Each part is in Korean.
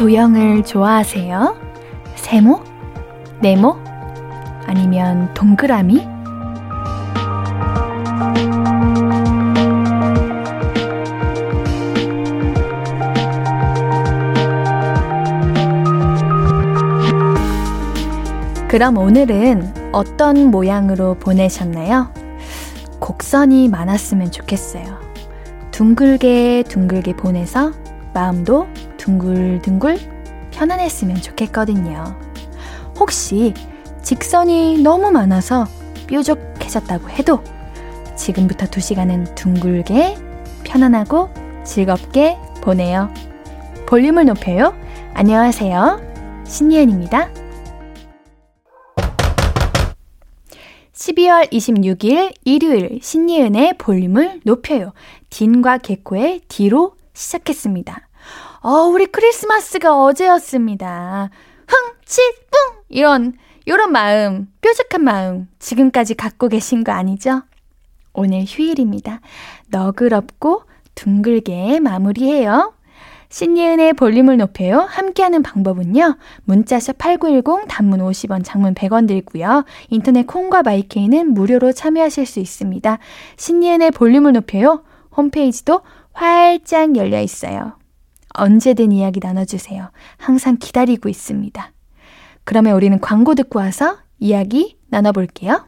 도형을 좋아하세요? 세모? 네모? 아니면 동그라미? 그럼 오늘은 어떤 모양으로 보내셨나요? 곡선이 많았으면 좋겠어요. 둥글게 둥글게 보내서 마음도 둥글둥글 편안했으면 좋겠거든요. 혹시 직선이 너무 많아서 뾰족해졌다고 해도 지금부터 두 시간은 둥글게 편안하고 즐겁게 보내요. 볼륨을 높여요. 안녕하세요. 신예은입니다. 12월 26일 일요일 신예은의 볼륨을 높여요. 딘과 개코의 뒤로 시작했습니다. 어, 우리 크리스마스가 어제였습니다. 흥, 치, 뿡! 이런, 이런 마음, 뾰족한 마음, 지금까지 갖고 계신 거 아니죠? 오늘 휴일입니다. 너그럽고 둥글게 마무리해요. 신예은의 볼륨을 높여요. 함께하는 방법은요. 문자샵 8910 단문 50원, 장문 100원 들고요. 인터넷 콩과 마이케이는 무료로 참여하실 수 있습니다. 신예은의 볼륨을 높여요. 홈페이지도 활짝 열려 있어요. 언제든 이야기 나눠주세요. 항상 기다리고 있습니다. 그러면 우리는 광고 듣고 와서 이야기 나눠볼게요.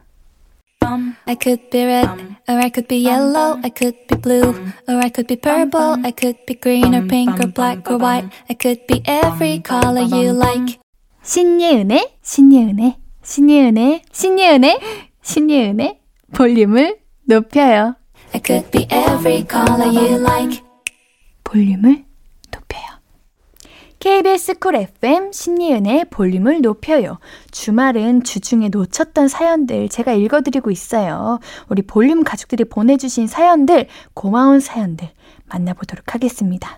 I could be red, or I could be yellow, I could be blue, or I could be purple, I could be green or pink or black or white, I could be every color you like. 신예은의, 신예은의, 신예은의, 신예은의, 신예은의 볼륨을 높여요. I could be every color you like. 볼륨을 높여요. KBS Cool FM 신예은의 볼륨을 높여요. 주말은 주중에 놓쳤던 사연들 제가 읽어드리고 있어요. 우리 볼륨 가족들이 보내주신 사연들, 고마운 사연들 만나보도록 하겠습니다.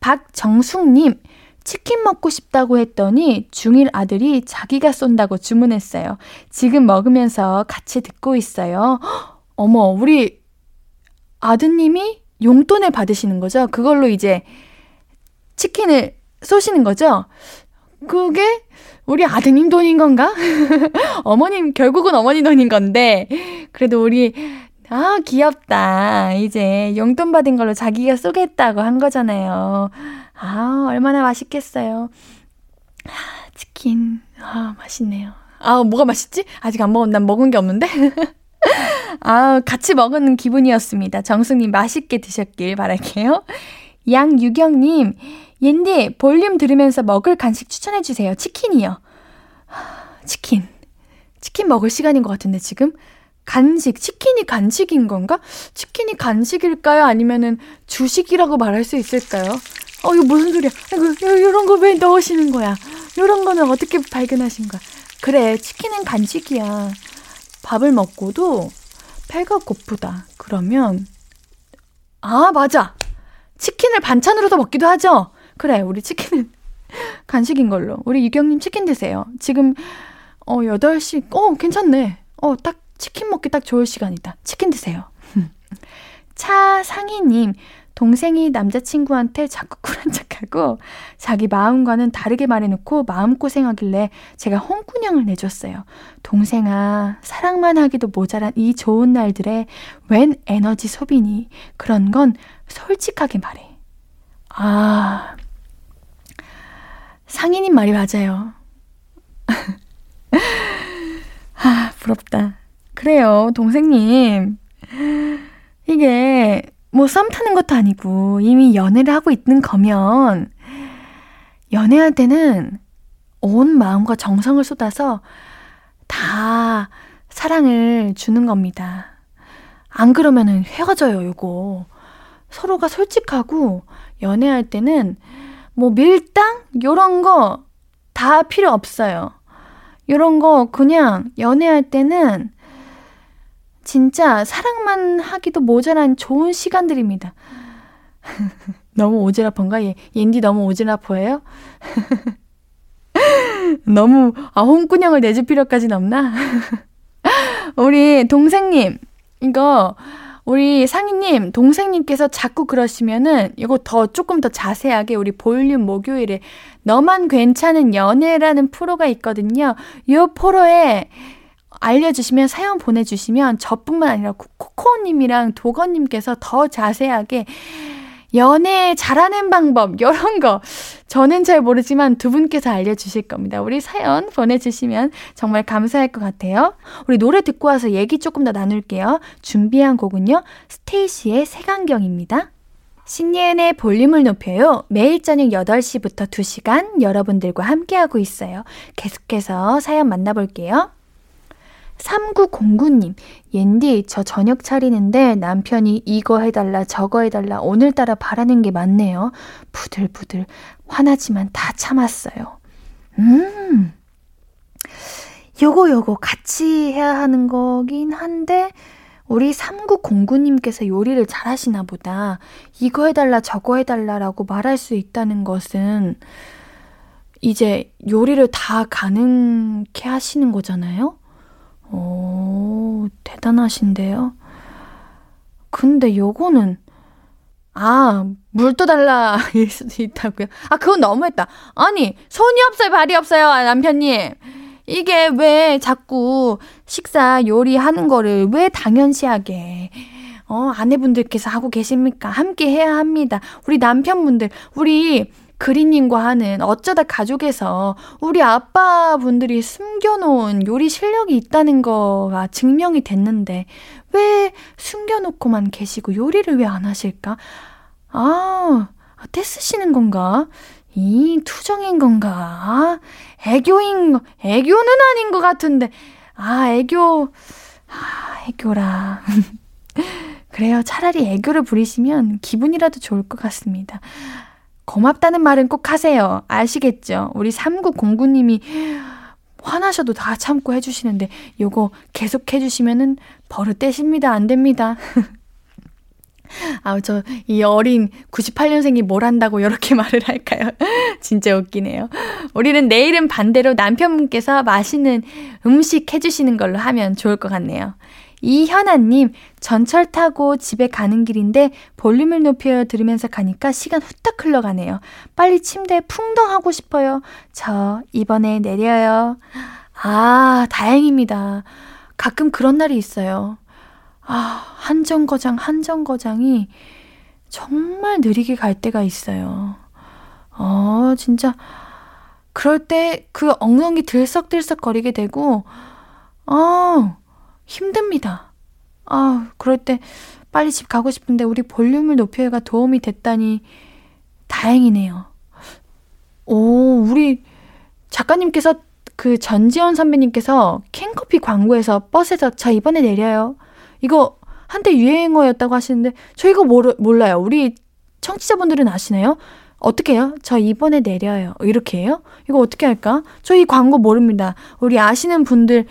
박정숙님, 치킨 먹고 싶다고 했더니 중1 아들이 자기가 쏜다고 주문했어요. 지금 먹으면서 같이 듣고 있어요. 어머, 우리 아드님이 용돈을 받으시는 거죠? 그걸로 이제 치킨을 쏘시는 거죠? 그게 우리 아드님 돈인 건가? 어머님, 결국은 어머니 돈인 건데, 그래도 우리, 아, 귀엽다. 이제 용돈 받은 걸로 자기가 쏘겠다고 한 거잖아요. 아, 얼마나 맛있겠어요. 아, 치킨, 아, 맛있네요. 아, 뭐가 맛있지? 아직 안 먹은, 난 먹은 게 없는데? 아, 같이 먹은 기분이었습니다. 정숙님 맛있게 드셨길 바랄게요. 양유경님, 옌디, 볼륨 들으면서 먹을 간식 추천해주세요. 치킨이요. 치킨. 치킨 먹을 시간인 것 같은데, 지금? 간식, 치킨이 간식인 건가? 치킨이 간식일까요? 아니면은 주식이라고 말할 수 있을까요? 어, 이거 무슨 소리야? 이거, 이런 거 왜 넣으시는 거야? 이런 거는 어떻게 발견하신 거야? 그래, 치킨은 간식이야. 밥을 먹고도 배가 고프다. 그러면, 아, 맞아! 치킨을 반찬으로도 먹기도 하죠? 그래, 우리 치킨은 간식인 걸로. 우리 유경님 치킨 드세요. 지금, 어, 8시, 어, 괜찮네. 어, 딱 치킨 먹기 딱 좋을 시간이다. 치킨 드세요. 차상희님, 동생이 남자친구한테 자꾸 쿨한 척하고 자기 마음과는 다르게 말해놓고 마음고생하길래 제가 홍군형을 내줬어요. 동생아, 사랑만 하기도 모자란 이 좋은 날들에 웬 에너지 소비니? 그런 건 솔직하게 말해. 아, 상인님 말이 맞아요. 아, 부럽다. 그래요, 동생님. 이게, 뭐, 썸 타는 것도 아니고, 이미 연애를 하고 있는 거면, 연애할 때는 온 마음과 정성을 쏟아서 다 사랑을 주는 겁니다. 안 그러면은 헤어져요, 요거. 서로가 솔직하고, 연애할 때는 뭐 밀당 요런 거 다 필요 없어요. 요런 거 그냥 연애할 때는 진짜 사랑만 하기도 모자란 좋은 시간들입니다. 너무 오지랖한가? 예, 옌디 너무 오지랖해요? 너무 아 홍군형을 내줄 필요까지는 없나? 우리 동생님 이거 우리 상희님, 동생님께서 자꾸 그러시면은 이거 더 조금 더 자세하게 우리 볼륨 목요일에 너만 괜찮은 연애라는 프로가 있거든요. 이 프로에 알려주시면 사연 보내주시면 저뿐만 아니라 코코님이랑 도건님께서 더 자세하게 연애 잘하는 방법, 이런 거. 저는 잘 모르지만 두 분께서 알려주실 겁니다. 우리 사연 보내주시면 정말 감사할 것 같아요. 우리 노래 듣고 와서 얘기 조금 더 나눌게요. 준비한 곡은요, 스테이시의 색안경입니다. 신예은의 볼륨을 높여요. 매일 저녁 8시부터 2시간 여러분들과 함께하고 있어요. 계속해서 사연 만나볼게요. 3909님, 옌디, 저 저녁 차리는데 남편이 이거 해달라, 저거 해달라, 오늘따라 바라는 게 많네요. 부들부들, 화나지만 다 참았어요. 음, 요거, 요거 같이 해야 하는 거긴 한데, 우리 3909님께서 요리를 잘 하시나 보다. 이거 해달라, 저거 해달라라고 말할 수 있다는 것은, 이제 요리를 다 가능케 하시는 거잖아요? 오, 대단하신데요? 근데 요거는, 아, 물 떠달라, 일 수도 있다고요? 아, 그건 너무했다. 아니, 손이 없어요, 발이 없어요, 남편님. 이게 왜 자꾸 식사 요리하는 거를 왜 당연시하게, 어, 아내분들께서 하고 계십니까? 함께 해야 합니다. 우리 남편분들, 우리 그리님과 하는 어쩌다 가족에서 우리 아빠 분들이 숨겨놓은 요리 실력이 있다는 거가 증명이 됐는데 왜 숨겨놓고만 계시고 요리를 왜 안 하실까? 아, 떼쓰시는 건가? 이 투정인 건가? 애교인 거, 애교는 아닌 것 같은데. 아, 애교, 아, 애교라. 그래요. 차라리 애교를 부리시면 기분이라도 좋을 것 같습니다. 고맙다는 말은 꼭 하세요. 아시겠죠? 우리 3909님이 화나셔도 다 참고 해주시는데 요거 계속 해주시면은 버릇 떼십니다. 안 됩니다. 아우, 저, 이 어린 98년생이 뭘 한다고 이렇게 말을 할까요? 진짜 웃기네요. 우리는 내일은 반대로 남편분께서 맛있는 음식 해주시는 걸로 하면 좋을 것 같네요. 이현아님, 전철 타고 집에 가는 길인데 볼륨을 높여 들으면서 가니까 시간 후딱 흘러가네요. 빨리 침대에 풍덩하고 싶어요. 저 이번에 내려요. 아, 다행입니다. 가끔 그런 날이 있어요. 아, 한정거장, 한정거장이 정말 느리게 갈 때가 있어요. 어, 진짜. 그럴 때 그 엉덩이 들썩들썩 거리게 되고, 어, 힘듭니다. 아, 그럴 때 빨리 집 가고 싶은데 우리 볼륨을 높여가 도움이 됐다니 다행이네요. 오, 우리 작가님께서 그 전지현 선배님께서 캔커피 광고에서 버스에서 저 이번에 내려요. 이거 한때 유행어였다고 하시는데 저 이거 모르, 몰라요. 우리 청취자분들은 아시나요? 어떻게 해요? 저 이번에 내려요. 이렇게 해요? 이거 어떻게 할까? 저 이 광고 모릅니다. 우리 아시는 분들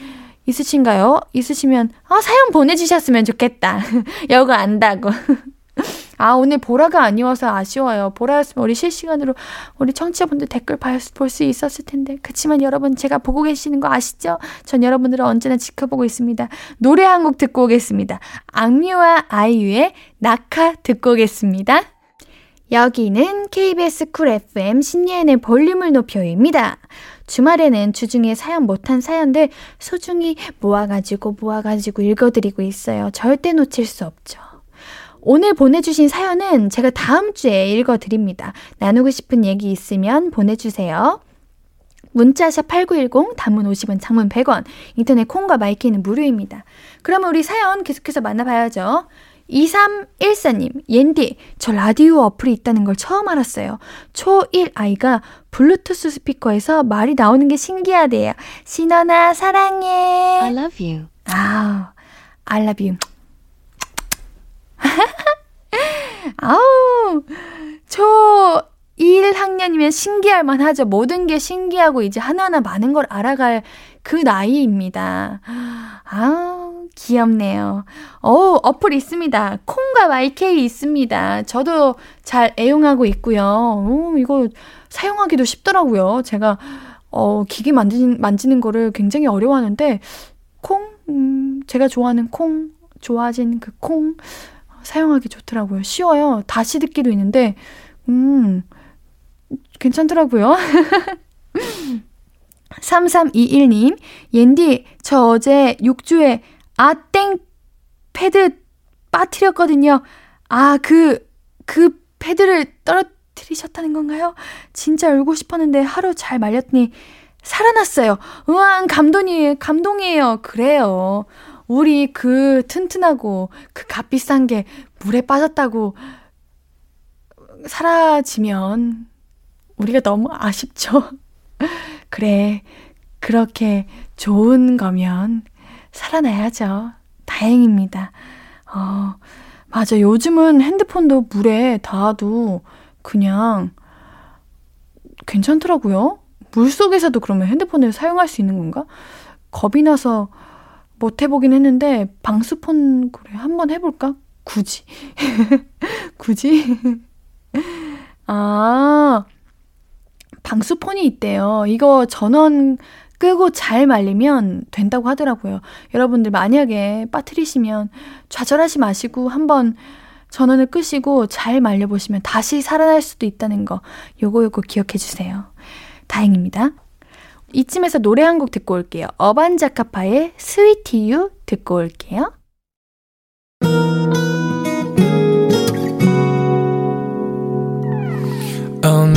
있으신가요? 있으시면, 아, 사연 보내주셨으면 좋겠다. 여거 안다고. 아, 오늘 보라가 아니어서 아쉬워요. 보라였으면 우리 실시간으로 우리 청취자분들 댓글 볼 수 있었을 텐데. 그치만 여러분, 제가 보고 계시는 거 아시죠? 전 여러분들을 언제나 지켜보고 있습니다. 노래 한 곡 듣고 오겠습니다. 악뮤와 아이유의 낙하 듣고 오겠습니다. 여기는 KBS 쿨 FM 신예은의 볼륨을 높여입니다. 주말에는 주중에 사연 못한 사연들 소중히 모아가지고 모아가지고 읽어드리고 있어요. 절대 놓칠 수 없죠. 오늘 보내주신 사연은 제가 다음 주에 읽어드립니다. 나누고 싶은 얘기 있으면 보내주세요. 문자 sharp 8910, 단문 50원, 장문 100원, 인터넷 콩과 my K는 무료입니다. 그러면 우리 사연 계속해서 만나봐야죠. 2314님, 옌디, 저 라디오 어플이 있다는 걸 처음 알았어요. 초1 아이가 블루투스 스피커에서 말이 나오는 게 신기하대요. 신원아, 사랑해. I love you. 아, I love you. 아우, 초 1학년이면 신기할 만하죠. 모든 게 신기하고 이제 하나하나 많은 걸 알아갈 그 나이입니다. 아우, 귀엽네요. 어 어플 있습니다. 콩과 YK 있습니다. 저도 잘 애용하고 있고요. 오, 이거 사용하기도 쉽더라고요. 제가 어, 기기 만지는, 만지는 거를 굉장히 어려워하는데, 콩, 음, 제가 좋아하는 콩, 좋아진 그 콩 사용하기 좋더라고요. 쉬워요. 다시 듣기도 있는데, 음, 괜찮더라고요. 3321님, 옌디, 저 어제 6주에 아땡 패드 빠뜨렸거든요. 아, 그, 그 패드를 떨어뜨리셨다는 건가요? 진짜 울고 싶었는데 하루 잘 말렸더니 살아났어요. 우왕, 감동이에요. 감동이에요. 그래요. 우리 그 튼튼하고 그 값비싼 게 물에 빠졌다고 사라지면 우리가 너무 아쉽죠. 그래. 그렇게 좋은 거면 살아나야죠. 다행입니다. 어, 맞아. 요즘은 핸드폰도 물에 닿아도 그냥 괜찮더라고요. 물 속에서도 그러면 핸드폰을 사용할 수 있는 건가? 겁이 나서 못 해보긴 했는데, 방수폰, 그래, 한번 해볼까? 굳이. 굳이? 아, 방수폰이 있대요. 이거 전원 끄고 잘 말리면 된다고 하더라고요. 여러분들 만약에 빠뜨리시면 좌절하지 마시고 한번 전원을 끄시고 잘 말려보시면 다시 살아날 수도 있다는 거 요거 요거 기억해 주세요. 다행입니다. 이쯤에서 노래 한 곡 듣고 올게요. 어반자카파의 스위티유 듣고 올게요. 오늘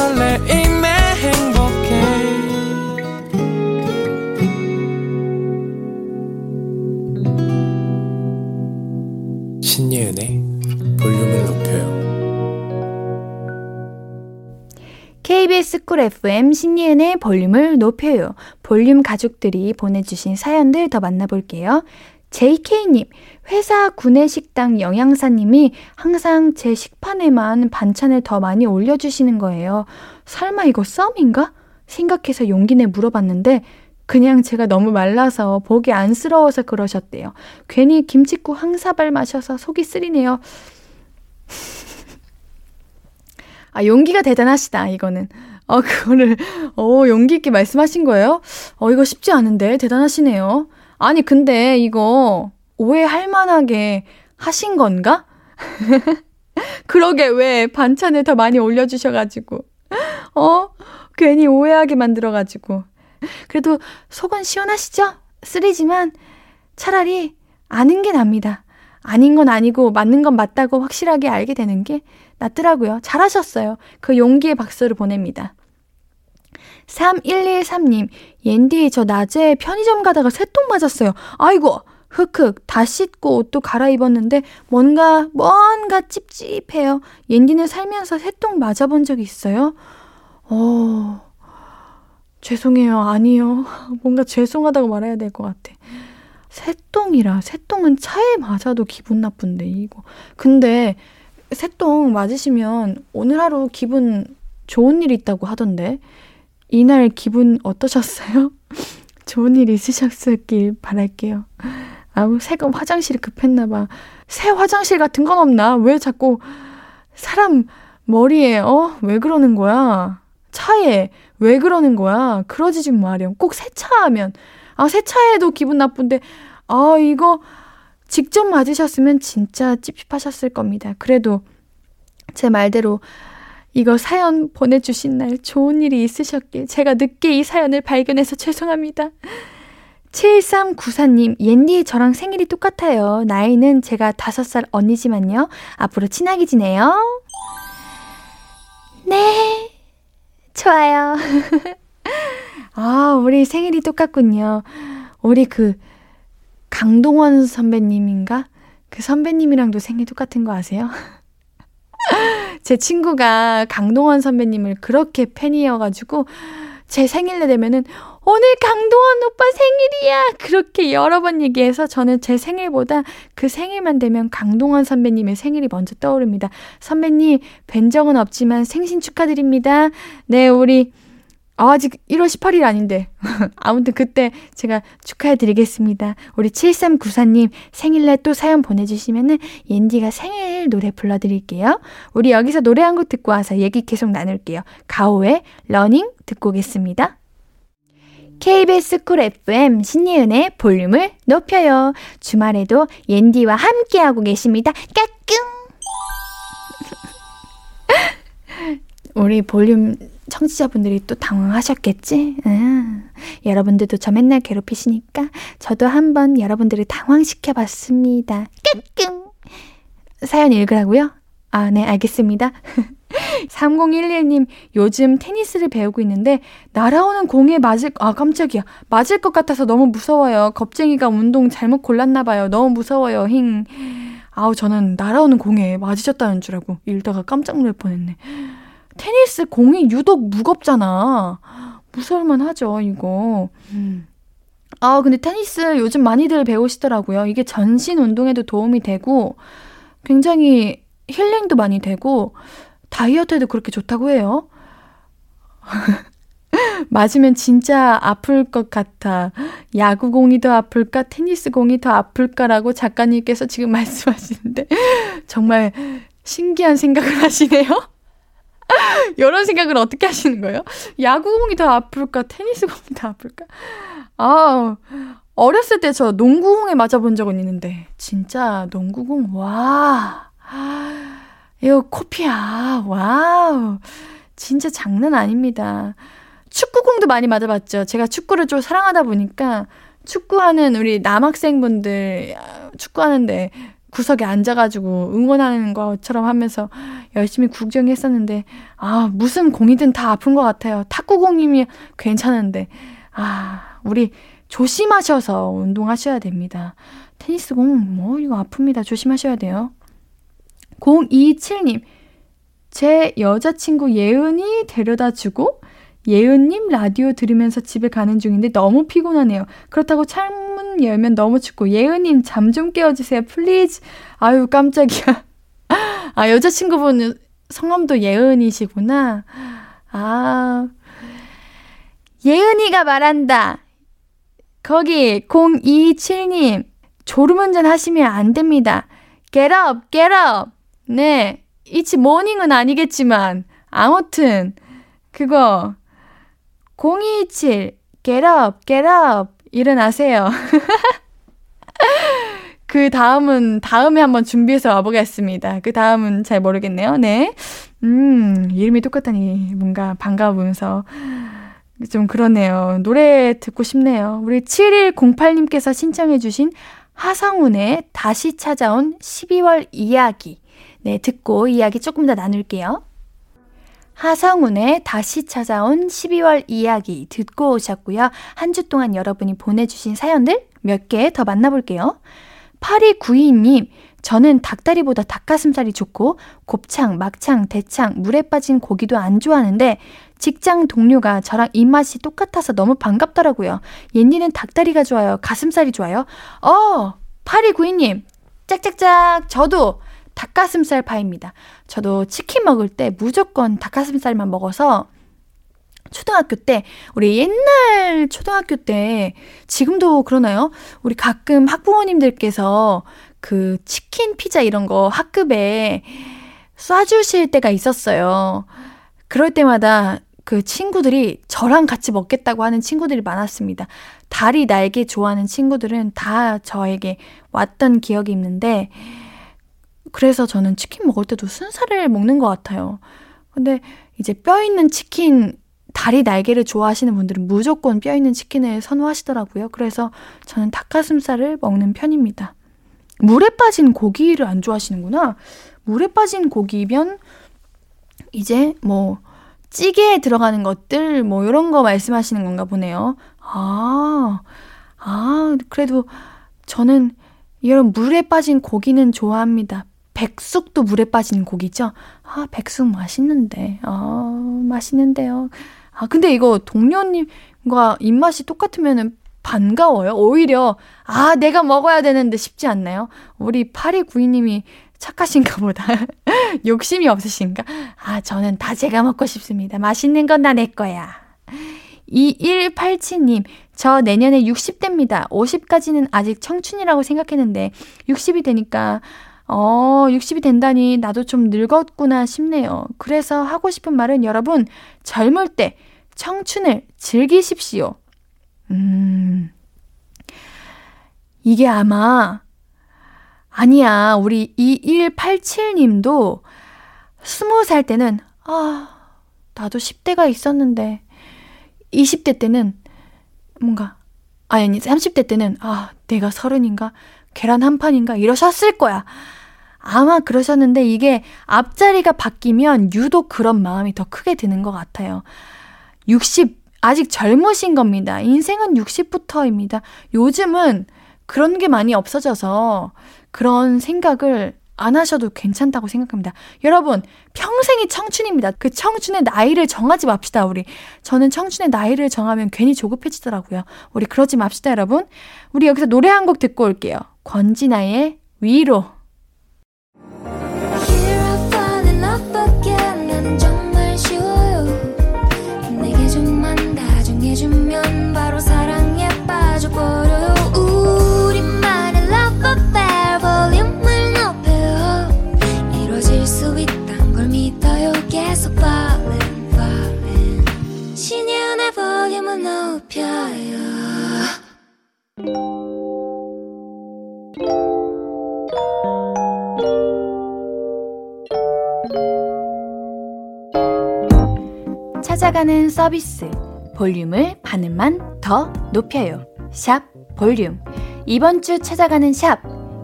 Cool FM 신예은의 볼륨을 높여요. 볼륨 가족들이 보내주신 사연들 더 만나볼게요. JK님, 회사 구내식당 영양사님이 항상 제 식판에만 반찬을 더 많이 올려주시는 거예요. 설마 이거 썸인가? 생각해서 용기 내 물어봤는데 그냥 제가 너무 말라서 보기 안쓰러워서 그러셨대요. 괜히 김치국 한 사발 마셔서 속이 쓰리네요. 아, 용기가 대단하시다, 이거는. 어, 그거를, 어, 용기 있게 말씀하신 거예요? 어, 이거 쉽지 않은데, 대단하시네요. 아니, 근데 이거 오해할 만하게 하신 건가? 그러게, 왜 반찬을 더 많이 올려주셔가지고. 어? 괜히 오해하게 만들어가지고. 그래도 속은 시원하시죠? 쓰리지만 차라리 아는 게 납니다. 아닌 건 아니고 맞는 건 맞다고 확실하게 알게 되는 게 낫더라고요. 잘하셨어요. 그 용기의 박수를 보냅니다. 3113님, 옌디, 저 낮에 편의점 가다가 새똥 맞았어요. 아이고, 흑흑, 다 씻고 옷도 갈아입었는데 뭔가, 뭔가 찝찝해요. 옌디는 살면서 새똥 맞아본 적 있어요? 어, 죄송해요. 아니요. 뭔가 죄송하다고 말해야 될 것 같아. 새똥이라. 새똥은 차에 맞아도 기분 나쁜데, 이거. 근데, 새똥 맞으시면 오늘 하루 기분 좋은 일 있다고 하던데, 이날 기분 어떠셨어요? 좋은 일 있으셨길 바랄게요. 아우, 새가 화장실이 급했나봐. 새 화장실 같은 건 없나? 왜 자꾸 사람 머리에, 어? 왜 그러는 거야? 차에 왜 그러는 거야? 그러지 좀 마렴. 꼭 세차하면. 아, 세차해도 기분 나쁜데, 아, 이거 직접 맞으셨으면 진짜 찝찝하셨을 겁니다. 그래도 제 말대로 이거 사연 보내주신 날 좋은 일이 있으셨길 제가 늦게 이 사연을 발견해서 죄송합니다. 7394님, 옌디 저랑 생일이 똑같아요. 나이는 제가 5살 언니지만요. 앞으로 친하게 지내요. 네. 좋아요. 아, 우리 생일이 똑같군요. 우리 그, 강동원 선배님인가? 그 선배님이랑도 생일 똑같은 거 아세요? 제 친구가 강동원 선배님을 그렇게 팬이어가지고 제 생일에 되면은 오늘 강동원 오빠 생일이야! 그렇게 여러 번 얘기해서 저는 제 생일보다 그 생일만 되면 강동원 선배님의 생일이 먼저 떠오릅니다. 선배님, 뵌 적은 없지만 생신 축하드립니다. 네, 우리, 아, 아직 1월 18일 아닌데. 아무튼 그때 제가 축하해드리겠습니다. 우리 7394님 생일날 또 사연 보내주시면은 옌디가 생일 노래 불러드릴게요. 우리 여기서 노래 한 곡 듣고 와서 얘기 계속 나눌게요. 가호의 Running 듣고 오겠습니다. KBS Cool FM 신예은의 볼륨을 높여요. 주말에도 옌디와 함께하고 계십니다. 까꿍! 우리 볼륨 청취자분들이 또 당황하셨겠지? 응. 여러분들도 저 맨날 괴롭히시니까 저도 한번 여러분들을 당황시켜 봤습니다. 까꿍! 사연 읽으라고요? 아, 네, 알겠습니다. 3011님, 요즘 테니스를 배우고 있는데, 날아오는 공에 맞을, 아, 깜짝이야. 맞을 것 같아서 너무 무서워요. 겁쟁이가 운동 잘못 골랐나봐요. 너무 무서워요. 힝. 아우, 저는 날아오는 공에 맞으셨다는 줄 알고 읽다가 깜짝 놀랄 뻔했네. 테니스 공이 유독 무겁잖아. 무서울만 하죠, 이거. 아, 근데 테니스 요즘 많이들 배우시더라고요. 이게 전신 운동에도 도움이 되고, 굉장히 힐링도 많이 되고, 다이어트에도 그렇게 좋다고 해요. 맞으면 진짜 아플 것 같아. 야구공이 더 아플까? 테니스공이 더 아플까라고 작가님께서 지금 말씀하시는데, 정말 신기한 생각을 하시네요. 이런 생각을 어떻게 하시는 거예요? 야구공이 더 아플까? 테니스공이 더 아플까? 아, 어렸을 때 저 농구공에 맞아본 적은 있는데, 진짜 농구공, 와. 이거 코피야. Wow. 진짜 장난 아닙니다. 축구공도 많이 맞아봤죠. 제가 축구를 좀 사랑하다 보니까 축구하는 우리 남학생분들 축구하는데 구석에 앉아가지고 응원하는 것처럼 하면서 열심히 구경했었는데 아 무슨 공이든 다 아픈 것 같아요. 탁구공이면 괜찮은데 아 우리 조심하셔서 운동하셔야 됩니다. 테니스공 뭐 이거 아픕니다. 조심하셔야 돼요. 027님, 제 여자친구 예은이 데려다 주고 예은님 라디오 들으면서 집에 가는 중인데 너무 피곤하네요. 그렇다고 창문 열면 너무 춥고 예은님 잠 좀 깨워주세요. Please. 아유 깜짝이야. 아 여자친구분 성함도 예은이시구나. 아 예은이가 말한다. 거기 027님 졸음운전 하시면 안 됩니다. Get up, get up. 네, 이치 모닝은 아니겠지만 아무튼 그거 0227 get up, get up 일어나세요. 그 다음은 다음에 한번 준비해서 와보겠습니다. 그 다음은 잘 모르겠네요. 네. 음, 이름이 똑같다니 뭔가 반가우면서 좀 그러네요. 노래 듣고 싶네요. 우리 7108님께서 신청해 주신 하성운의 다시 찾아온 12월 이야기. 네, 듣고 이야기 조금 더 나눌게요. 하성운의 다시 찾아온 12월 이야기 듣고 오셨고요. 한 주 동안 여러분이 보내주신 사연들 몇 개 더 만나볼게요. 8292님, 저는 닭다리보다 닭가슴살이 좋고 곱창, 막창, 대창, 물에 빠진 고기도 안 좋아하는데 직장 동료가 저랑 입맛이 똑같아서 너무 반갑더라고요. 옌니는 닭다리가 좋아요? 가슴살이 좋아요? 어, 8292님, 짝짝짝, 저도 닭가슴살 파입니다. 저도 치킨 먹을 때 무조건 닭가슴살만 먹어서 초등학교 때, 우리 옛날 초등학교 때, 지금도 그러나요? 우리 가끔 학부모님들께서 그 치킨, 피자 이런 거 학급에 쏴주실 때가 있었어요. 그럴 때마다 그 친구들이 저랑 같이 먹겠다고 하는 친구들이 많았습니다. 다리 날개 좋아하는 친구들은 다 저에게 왔던 기억이 있는데, 그래서 저는 치킨 먹을 때도 순살을 먹는 것 같아요. 근데 이제 뼈 있는 치킨, 다리 날개를 좋아하시는 분들은 무조건 뼈 있는 치킨을 선호하시더라고요. 그래서 저는 닭가슴살을 먹는 편입니다. 물에 빠진 고기를 안 좋아하시는구나. 물에 빠진 고기면 이제 뭐 찌개에 들어가는 것들 뭐 이런 거 말씀하시는 건가 보네요. 아, 아, 그래도 저는 이런 물에 빠진 고기는 좋아합니다. 백숙도 물에 빠진 고기죠? 아, 백숙 맛있는데. 아, 맛있는데요. 아, 근데 이거 동료님, 입맛이 똑같으면은 반가워요. 오히려, 아, 내가 먹어야 되는데 싶지 않나요? 우리 8292님이 착하신가 보다. 욕심이 없으신가? 아, 저는 다 제가 먹고 싶습니다. 맛있는 건 다 내 거야. 2187님, 저 내년에 60대입니다. 50까지는 아직 청춘이라고 생각했는데, 60이 되니까, 어, 60이 된다니 나도 좀 늙었구나 싶네요. 그래서 하고 싶은 말은 여러분, 젊을 때 청춘을 즐기십시오. 음, 이게 아마, 아니야. 우리 2187님도 20살 때는, 아, 나도 10대가 있었는데, 20대 때는 뭔가, 아니, 30대 때는, 아, 내가 서른인가? 계란 한 판인가? 이러셨을 거야. 아마 그러셨는데 이게 앞자리가 바뀌면 유독 그런 마음이 더 크게 드는 것 같아요. 60, 아직 젊으신 겁니다. 인생은 60부터입니다. 요즘은 그런 게 많이 없어져서 그런 생각을 안 하셔도 괜찮다고 생각합니다. 여러분, 평생이 청춘입니다. 그 청춘의 나이를 정하지 맙시다, 우리. 저는 청춘의 나이를 정하면 괜히 조급해지더라고요. 우리 그러지 맙시다, 여러분. 우리 여기서 노래 한 곡 듣고 올게요. 권진아의 위로. 찾아가는 서비스 볼륨을 반음만 더 높여요. 샵 볼륨. 이번 주 찾아가는 샵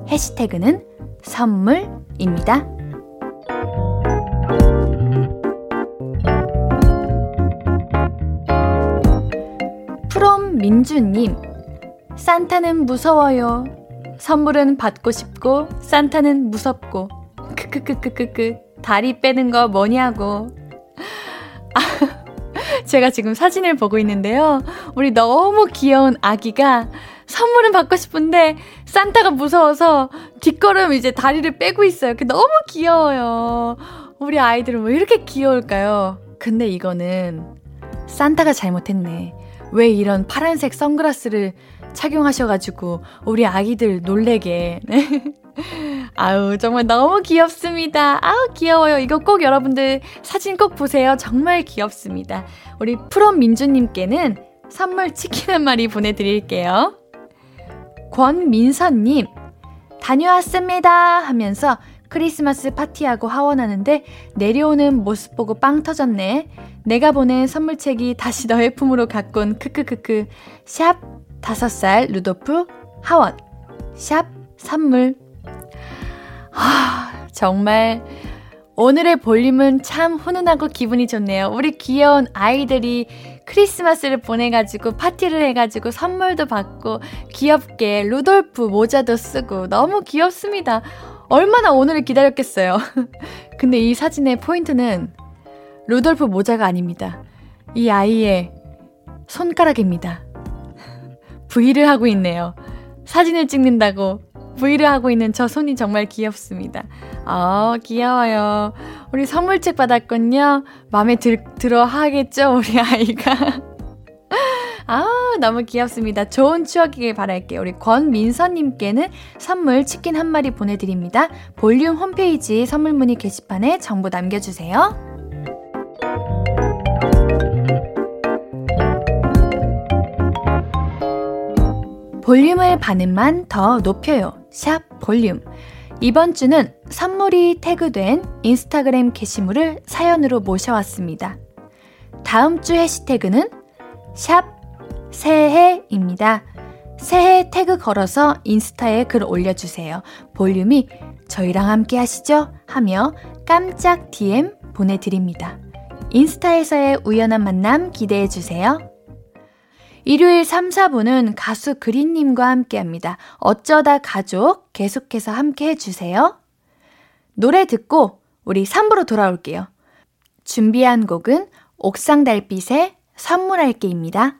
해시태그는 선물입니다. 프롬 민주님, 산타는 무서워요. 선물은 받고 싶고, 산타는 무섭고, 크크크크크크, 다리 빼는 거 뭐냐고. 제가 지금 사진을 보고 있는데요. 우리 너무 귀여운 아기가 선물은 받고 싶은데 산타가 무서워서 뒷걸음 이제 다리를 빼고 있어요. 너무 귀여워요. 우리 아이들은 왜 이렇게 귀여울까요? 근데 이거는 산타가 잘못했네. 왜 이런 파란색 선글라스를 착용하셔가지고 우리 아기들 놀래게. 아우, 정말 너무 귀엽습니다. 아우, 귀여워요. 이거 꼭 여러분들 사진 꼭 보세요. 정말 귀엽습니다. 우리 프롬 민주님께는 선물 치킨 한 마리 보내드릴게요. 권민선님, 다녀왔습니다. 하면서 크리스마스 파티하고 하원하는데 내려오는 모습 보고 빵 터졌네. 내가 보낸 선물책이 다시 너의 품으로 가꾼 크크크크 샵 5살 루돌프 하원 샵 선물 하, 정말 오늘의 볼륨은 참 훈훈하고 기분이 좋네요. 우리 귀여운 아이들이 크리스마스를 보내가지고 파티를 해가지고 선물도 받고 귀엽게 루돌프 모자도 쓰고 너무 귀엽습니다. 얼마나 오늘을 기다렸겠어요. 근데 이 사진의 포인트는 루돌프 모자가 아닙니다. 이 아이의 손가락입니다. V를 하고 있네요. 사진을 찍는다고 V를 하고 있는 저 손이 정말 귀엽습니다. 어, 귀여워요. 우리 선물책 받았군요. 마음에 들, 들어 하겠죠, 우리 아이가. 아, 너무 귀엽습니다. 좋은 추억이길 바랄게요. 우리 권민서님께는 선물 치킨 한 마리 보내드립니다. 볼륨 홈페이지 선물 문의 게시판에 정보 남겨주세요. 볼륨을 반음만 더 높여요. 샵 볼륨. 이번 주는 선물이 태그된 인스타그램 게시물을 사연으로 모셔왔습니다. 다음 주 해시태그는 샵 새해입니다. 새해 태그 걸어서 인스타에 글 올려주세요. 볼륨이 저희랑 함께 하시죠? 하며 깜짝 DM 보내드립니다. 인스타에서의 우연한 만남 기대해주세요. 일요일 3, 4부는 가수 그린님과 함께 합니다. 어쩌다 가족 계속해서 함께 해주세요. 노래 듣고 우리 3부로 돌아올게요. 준비한 곡은 옥상 달빛의 선물할게입니다.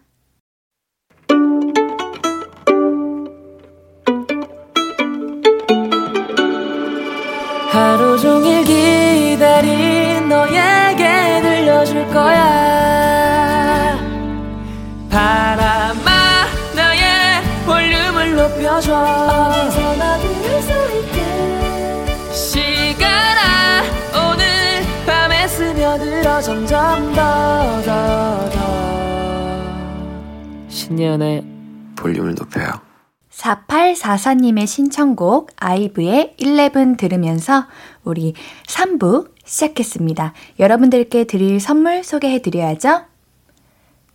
하루 종일 기다리 볼륨을 높여줘 어디서나 들을 수 있게 시간아 오늘 밤에 스며들어 점점 더 더 더 신예은의 볼륨을 높여요 4844님의 신청곡 아이브의 11 들으면서 우리 3부 시작했습니다. 여러분들께 드릴 선물 소개해 드려야죠.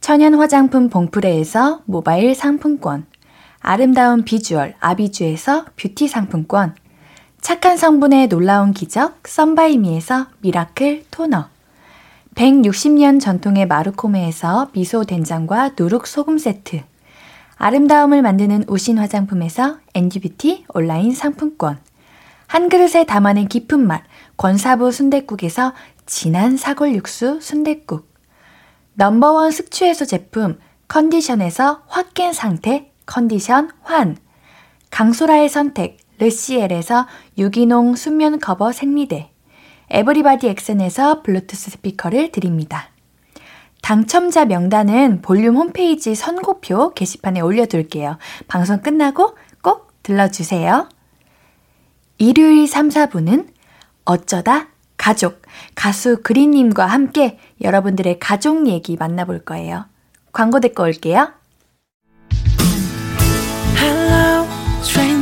천연 화장품 봉프레에서 모바일 상품권, 아름다운 비주얼 아비주에서 뷰티 상품권, 착한 성분의 놀라운 기적 썬바이미에서 미라클 토너, 160년 전통의 마르코메에서 미소 된장과 누룩 소금 세트, 아름다움을 만드는 우신 화장품에서 엔듀뷰티 온라인 상품권. 한 그릇에 담아낸 깊은 맛 권사부 순댓국에서 진한 사골 육수 순댓국. 넘버원 숙취해소 제품 컨디션에서 확 깬 상태 컨디션 환. 강소라의 선택 르시엘에서 유기농 순면 커버 생리대. 에브리바디 엑센에서 블루투스 스피커를 드립니다. 당첨자 명단은 볼륨 홈페이지 선곡표 게시판에 올려둘게요. 방송 끝나고 꼭 들러주세요. 일요일 3, 4분은 어쩌다 가족, 가수 그린님과 함께 여러분들의 가족 얘기 만나볼 거예요. 광고 듣고 올게요.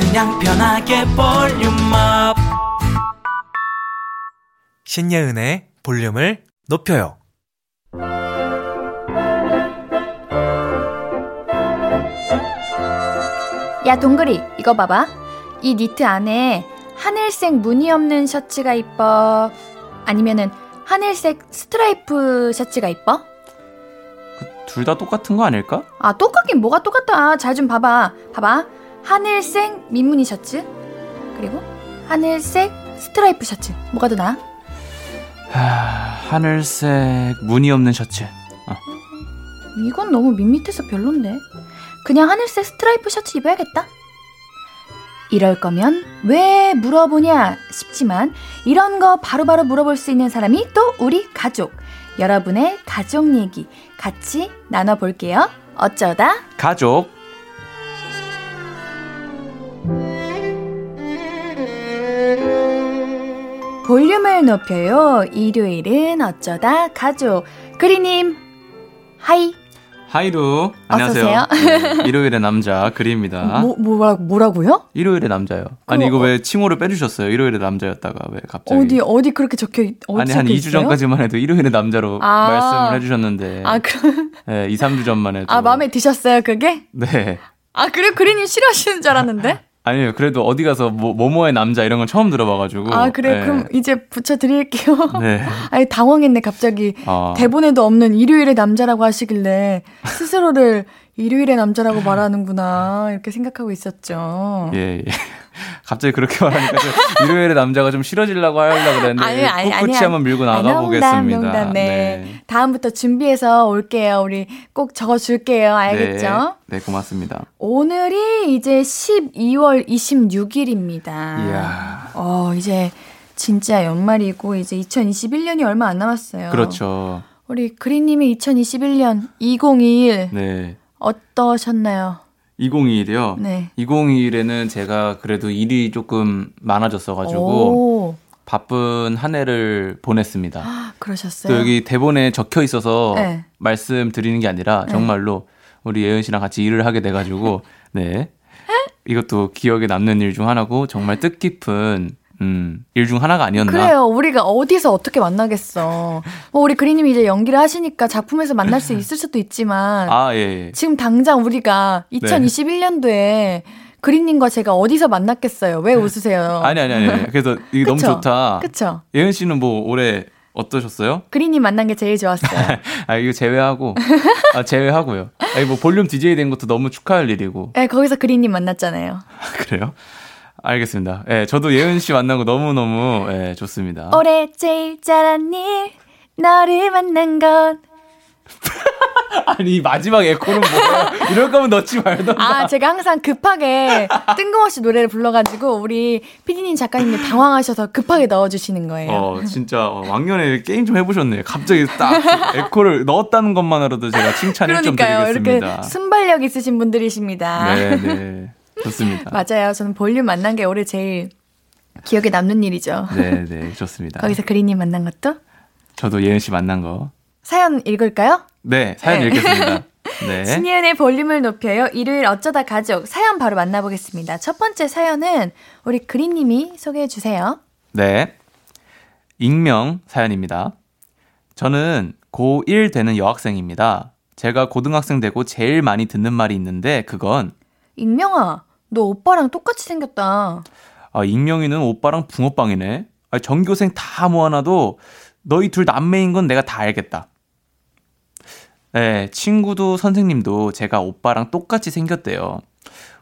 그냥 편하게 볼륨업. 신예은의 볼륨을 높여요. 야, 동그리, 이거 봐봐. 이 니트 안에 하늘색 무늬 없는 셔츠가 이뻐? 아니면은 하늘색 스트라이프 셔츠가 이뻐? 둘 다 똑같은 거 아닐까? 아, 똑같긴 뭐가 똑같아. 잘좀 봐봐. 봐봐. 하늘색 민무늬 셔츠. 그리고 하늘색 스트라이프 셔츠. 뭐가 더 나아? 하, 하늘색 무늬 없는 셔츠. 어. 이건 너무 밋밋해서 별론데. 그냥 하늘색 스트라이프 셔츠 입어야겠다. 이럴 거면 왜 물어보냐 싶지만 이런 거 바로바로 물어볼 수 있는 사람이 또 우리 가족. 여러분의 가족 얘기 같이 나눠볼게요. 어쩌다 가족. 볼륨을 높여요. 일요일은 어쩌다 가족. 그리님, hi. 하이루. 안녕하세요. 네, 일요일의 남자 그리입니다. 뭐, 뭐라, 뭐라고요? 일요일의 남자요. 아니 이거 왜 칭호를 빼주셨어요? 일요일의 남자였다가 왜 갑자기? 어디, 어디 그렇게 적혀, 있- 어디 아니 한 적혀 2주 있어요? 전까지만 해도 일요일의 남자로 아. 말씀을 해주셨는데. 아, 그, 네, 2, 3주 전만 해도. 아, 마음에 드셨어요, 그게? 네. 아, 그래? 그리님 싫어하시는 줄 알았는데? 아니요, 그래도 어디 가서 뭐, 뭐뭐의 남자 이런 건 처음 들어봐가지고. 아, 그래? 네. 그럼 이제 붙여드릴게요. 네. 아니, 당황했네, 갑자기. 어. 대본에도 없는 일요일의 남자라고 하시길래 스스로를 일요일의 남자라고 말하는구나, 이렇게 생각하고 있었죠. 예, 예. 갑자기 그렇게 말하니까 좀 일요일에 남자가 좀 싫어지려고 하려고 그랬는데 아니, 아니, 꿋꿋이 아니, 한번 밀고 나가 보겠습니다. 농담, 네. 다음부터 준비해서 올게요. 우리 꼭 적어 줄게요. 알겠죠? 네, 네, 고맙습니다. 오늘이 이제 12월 26일입니다. 이야. 어, 이제 진짜 연말이고 이제 2021년이 얼마 안 남았어요. 그렇죠. 우리 그린님이 2021년 2021 네. 어떠셨나요? 2021이요. 네. 2021에는 제가 그래도 일이 조금 많아졌어가지고 오, 바쁜 한 해를 보냈습니다. 그러셨어요? 또 여기 대본에 적혀 있어서 네. 말씀드리는 게 아니라 정말로 우리 예은 씨랑 같이 일을 하게 돼가지고 네 이것도 기억에 남는 일 중 하나고 정말 뜻깊은 음, 일 중 하나가 아니었나. 그래요. 우리가 어디서 어떻게 만나겠어. 뭐 우리 그린님이 이제 연기를 하시니까 작품에서 만날 수 있을 수도 있지만 아 예. 예. 지금 당장 우리가 2021년도에 그린님과 제가 어디서 만났겠어요? 왜 웃으세요? 아니 아니 아니. 그래서 이게 너무? 좋다. 그쵸? 예은 씨는 뭐 올해 어떠셨어요? 그린님 만난 게 제일 좋았어요. 아 이거 제외하고 아 제외하고요. 아니 뭐 볼륨 DJ 된 것도 너무 축하할 일이고 네, 거기서 그린님 만났잖아요. 그래요? 알겠습니다. 예, 저도 예은 씨 만난 거 너무 너무 예, 좋습니다. 올해 제일 잘한 일, 너를 만난 건. 아니 마지막 에코는 뭐예요? 이럴 거면 넣지 말던가. 아, 제가 항상 급하게 뜬금없이 노래를 불러가지고 우리 피디님 작가님이 당황하셔서 급하게 넣어주시는 거예요. 어, 진짜 어, 왕년에 게임 좀 해보셨네요. 갑자기 딱 에코를 넣었다는 것만으로도 제가 칭찬 1점 그러니까요. 이렇게 드리겠습니다. 순발력 있으신 분들이십니다. 네, 네. 좋습니다. 맞아요. 저는 볼륨 만난 게 올해 제일 기억에 남는 일이죠. 네, 네, 좋습니다. 거기서 그린님 만난 것도? 저도 예은 씨 만난 거. 사연 읽을까요? 네, 사연 네. 읽겠습니다. 네. 신예은의 볼륨을 높여요. 일요일 어쩌다 가족 사연 바로 만나보겠습니다. 첫 번째 사연은 우리 그린님이 소개해 주세요. 네. 익명 사연입니다. 저는 고1 되는 여학생입니다. 제가 고등학생 되고 제일 많이 듣는 말이 있는데 그건 익명아, 너 오빠랑 똑같이 생겼다. 아, 익명이는 오빠랑 붕어빵이네. 아, 전교생 다 모아놔도 너희 둘 남매인 건 내가 다 알겠다. 네, 친구도 선생님도 제가 오빠랑 똑같이 생겼대요.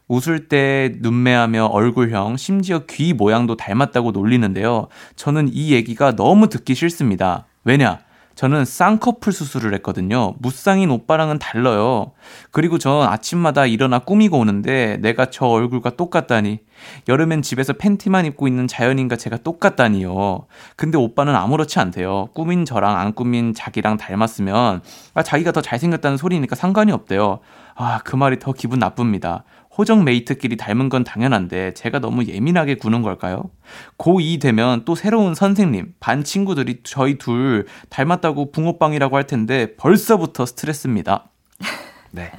웃을 때 눈매하며 얼굴형, 심지어 귀 모양도 닮았다고 놀리는데요. 저는 이 얘기가 너무 듣기 싫습니다. 왜냐? 저는 쌍꺼풀 수술을 했거든요. 무쌍인 오빠랑은 달라요. 그리고 전 아침마다 일어나 꾸미고 오는데 내가 저 얼굴과 똑같다니. 여름엔 집에서 팬티만 입고 있는 자연인과 제가 똑같다니요. 근데 오빠는 아무렇지 않대요. 꾸민 저랑 안 꾸민 자기랑 닮았으면 아, 자기가 더 잘생겼다는 소리니까 상관이 없대요. 아, 그 말이 더 기분 나쁩니다. 호정 메이트끼리 닮은 건 당연한데 제가 너무 예민하게 구는 걸까요? 고2 되면 또 새로운 선생님, 반 친구들이 저희 둘 닮았다고 붕어빵이라고 할 텐데 벌써부터 스트레스입니다. 네.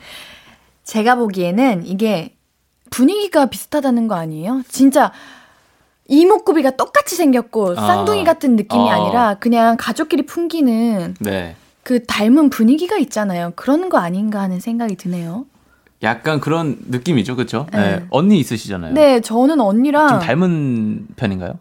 제가 보기에는 이게 분위기가 비슷하다는 거 아니에요? 진짜 이목구비가 똑같이 생겼고 아. 쌍둥이 같은 느낌이 어. 아니라 그냥 가족끼리 풍기는 네. 그 닮은 분위기가 있잖아요. 그런 거 아닌가 하는 생각이 드네요. 약간 그런 느낌이죠, 그렇죠? 네. 네. 언니 있으시잖아요. 네, 저는 언니랑 좀 닮은 편인가요?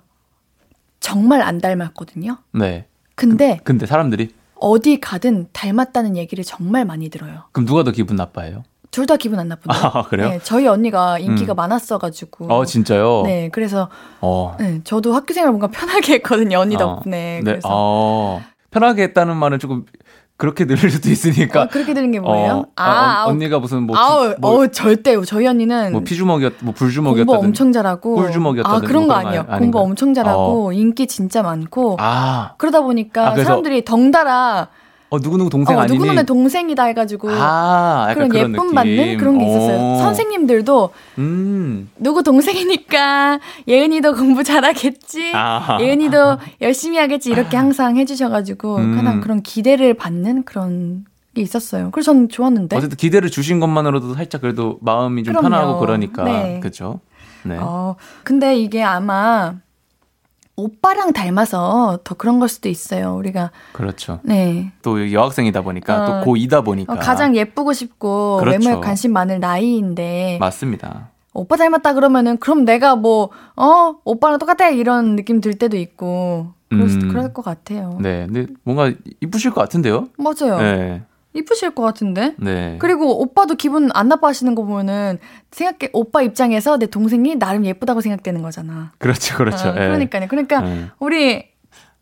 정말 안 닮았거든요. 네. 근데 근데 사람들이 어디 가든 닮았다는 얘기를 정말 많이 들어요. 그럼 누가 더 기분 나빠해요? 둘 다 기분 안 나쁜데요. 아, 그래요? 네, 저희 언니가 인기가 음. 많았어가지고. 어, 진짜요? 네, 그래서 어. 네, 저도 학교 생활 뭔가 편하게 했거든요. 언니 어. 덕분에. 네. 그래서 어. 편하게 했다는 말은 조금 그렇게 들릴 수도 있으니까. 어, 그렇게 되는 게 뭐예요? 어, 아, 언, 언니가 무슨 뭐, 피- 아우, 뭐, 어우, 절대요. 저희 언니는 뭐 피주먹이었, 뭐 불주먹이었다든. 공부 엄청 잘하고. 꿀주먹이었다든 아, 뭐 그런 거 그런 거 아니에요. 아닌가요? 공부 엄청 잘하고, 인기 진짜 많고. 아, 그러다 보니까 아, 사람들이 덩달아, 어 누구 누구 동생 어, 아니니? 누구는 동생이다 해가지고. 아, 그런 그런 예쁨 느낌. 받는 그런 게 있었어요. 어. 선생님들도 음. 누구 동생이니까 예은이도 공부 잘하겠지. 아. 예은이도 열심히 하겠지. 이렇게 항상 해주셔가지고 음. 그냥 그런 기대를 받는 그런 게 있었어요. 그래서 저는 좋았는데. 어쨌든 기대를 주신 것만으로도 살짝 그래도 마음이 좀 그럼요. 편하고 그러니까. 네. 그렇죠? 네. 어, 근데 이게 아마 오빠랑 닮아서 더 그런 걸 수도 있어요. 우리가 그렇죠. 네 또 여학생이다 보니까 어, 또 고2다 보니까 어, 가장 예쁘고 싶고 그렇죠. 외모에 관심 많을 나이인데 맞습니다. 오빠 닮았다 그러면은 그럼 내가 뭐 어 오빠랑 똑같아 이런 느낌 들 때도 있고 그럴, 수- 음. 그럴 것 같아요. 네. 근데 뭔가 이쁘실 것 같은데요? 맞아요. 네. 이쁘실 것 같은데. 네. 그리고 오빠도 기분 안 나빠하시는 거 보면은 생각해 오빠 입장에서 내 동생이 나름 예쁘다고 생각되는 거잖아. 그렇죠. 그렇죠. 어, 예. 그러니까요. 그러니까 네. 우리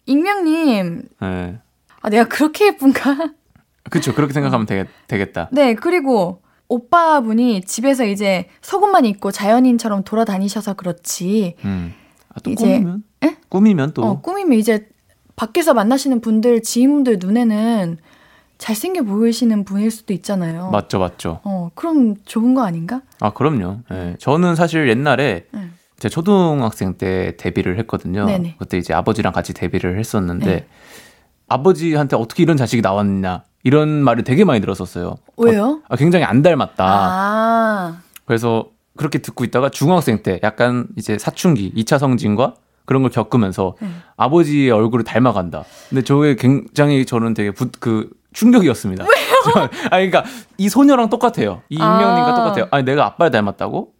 익명님 네. 아 내가 그렇게 예쁜가? 그렇죠. 그렇게 생각하면 되겠, 되겠다. 네 그리고 오빠분이 집에서 이제 속옷만 입고 자연인처럼 돌아다니셔서 그렇지. 음. 아, 또 이제- 꾸미면? 에? 꾸미면 또 어, 꾸미면 이제 밖에서 만나시는 분들 지인분들 눈에는 잘생겨 보이시는 분일 수도 있잖아요. 맞죠, 맞죠. 어 그럼 좋은 거 아닌가? 아, 그럼요. 예. 저는 사실 옛날에 응. 제가 초등학생 때 데뷔를 했거든요. 네네. 그때 이제 아버지랑 같이 데뷔를 했었는데 네. 아버지한테 어떻게 이런 자식이 나왔냐 이런 말을 되게 많이 들었었어요. 왜요? 아, 굉장히 안 닮았다. 아, 그래서 그렇게 듣고 있다가 중학생 때 약간 이제 사춘기, 2차 성징과 그런 걸 겪으면서 음. 아버지의 얼굴을 닮아간다. 근데 저게 굉장히 저는 되게 부, 그 충격이었습니다. 왜요? 아 그러니까 이 소녀랑 똑같아요. 이 익명님과 아. 똑같아요. 아니 내가 아빠를 닮았다고?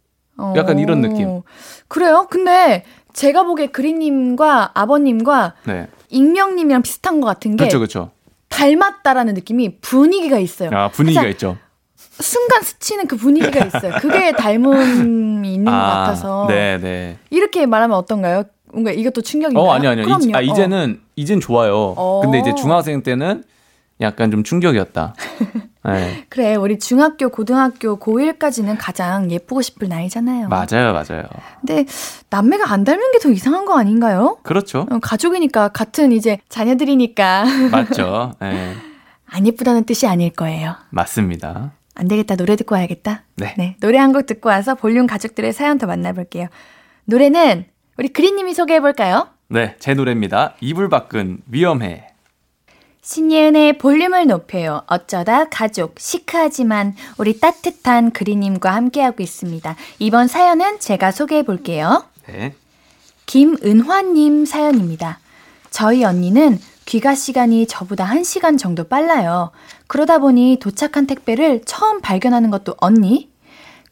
약간 이런 느낌. 어, 그래요? 근데 제가 보기에 그리님과 아버님과 네. 익명님이랑 비슷한 것 같은 게 그렇죠, 그렇죠. 닮았다라는 느낌이 분위기가 있어요. 아, 분위기가 있죠. 순간 스치는 그 분위기가 있어요. 그게 닮음이 있는 것 같아서 네, 네. 이렇게 말하면 어떤가요? 뭔가 이것도 충격인가요? 어, 아니 아니요. 그럼요. 이제, 아, 이제는 이젠 좋아요. 어. 근데 이제 중학생 때는 약간 좀 충격이었다. 네. 그래, 우리 중학교, 고등학교, 고1까지는 가장 예쁘고 싶을 나이잖아요. 맞아요, 맞아요. 근데 남매가 안 닮는 게 더 이상한 거 아닌가요? 그렇죠. 어, 가족이니까 같은 이제 자녀들이니까 맞죠. 네. 안 예쁘다는 뜻이 아닐 거예요. 맞습니다. 안 되겠다. 노래 듣고 와야겠다. 네. 노래 한 곡 듣고 와서 볼륨 가족들의 사연 더 만나볼게요. 노래는 우리 그리님이 소개해볼까요? 네, 제 노래입니다. 이불 밖은 위험해. 신예은의 볼륨을 높여요. 어쩌다 가족, 시크하지만 우리 따뜻한 그리님과 함께하고 있습니다. 이번 사연은 제가 소개해 볼게요. 네. 김은화님 사연입니다. 저희 언니는 귀가 시간이 저보다 1시간 정도 빨라요. 그러다 보니 도착한 택배를 처음 발견하는 것도 언니?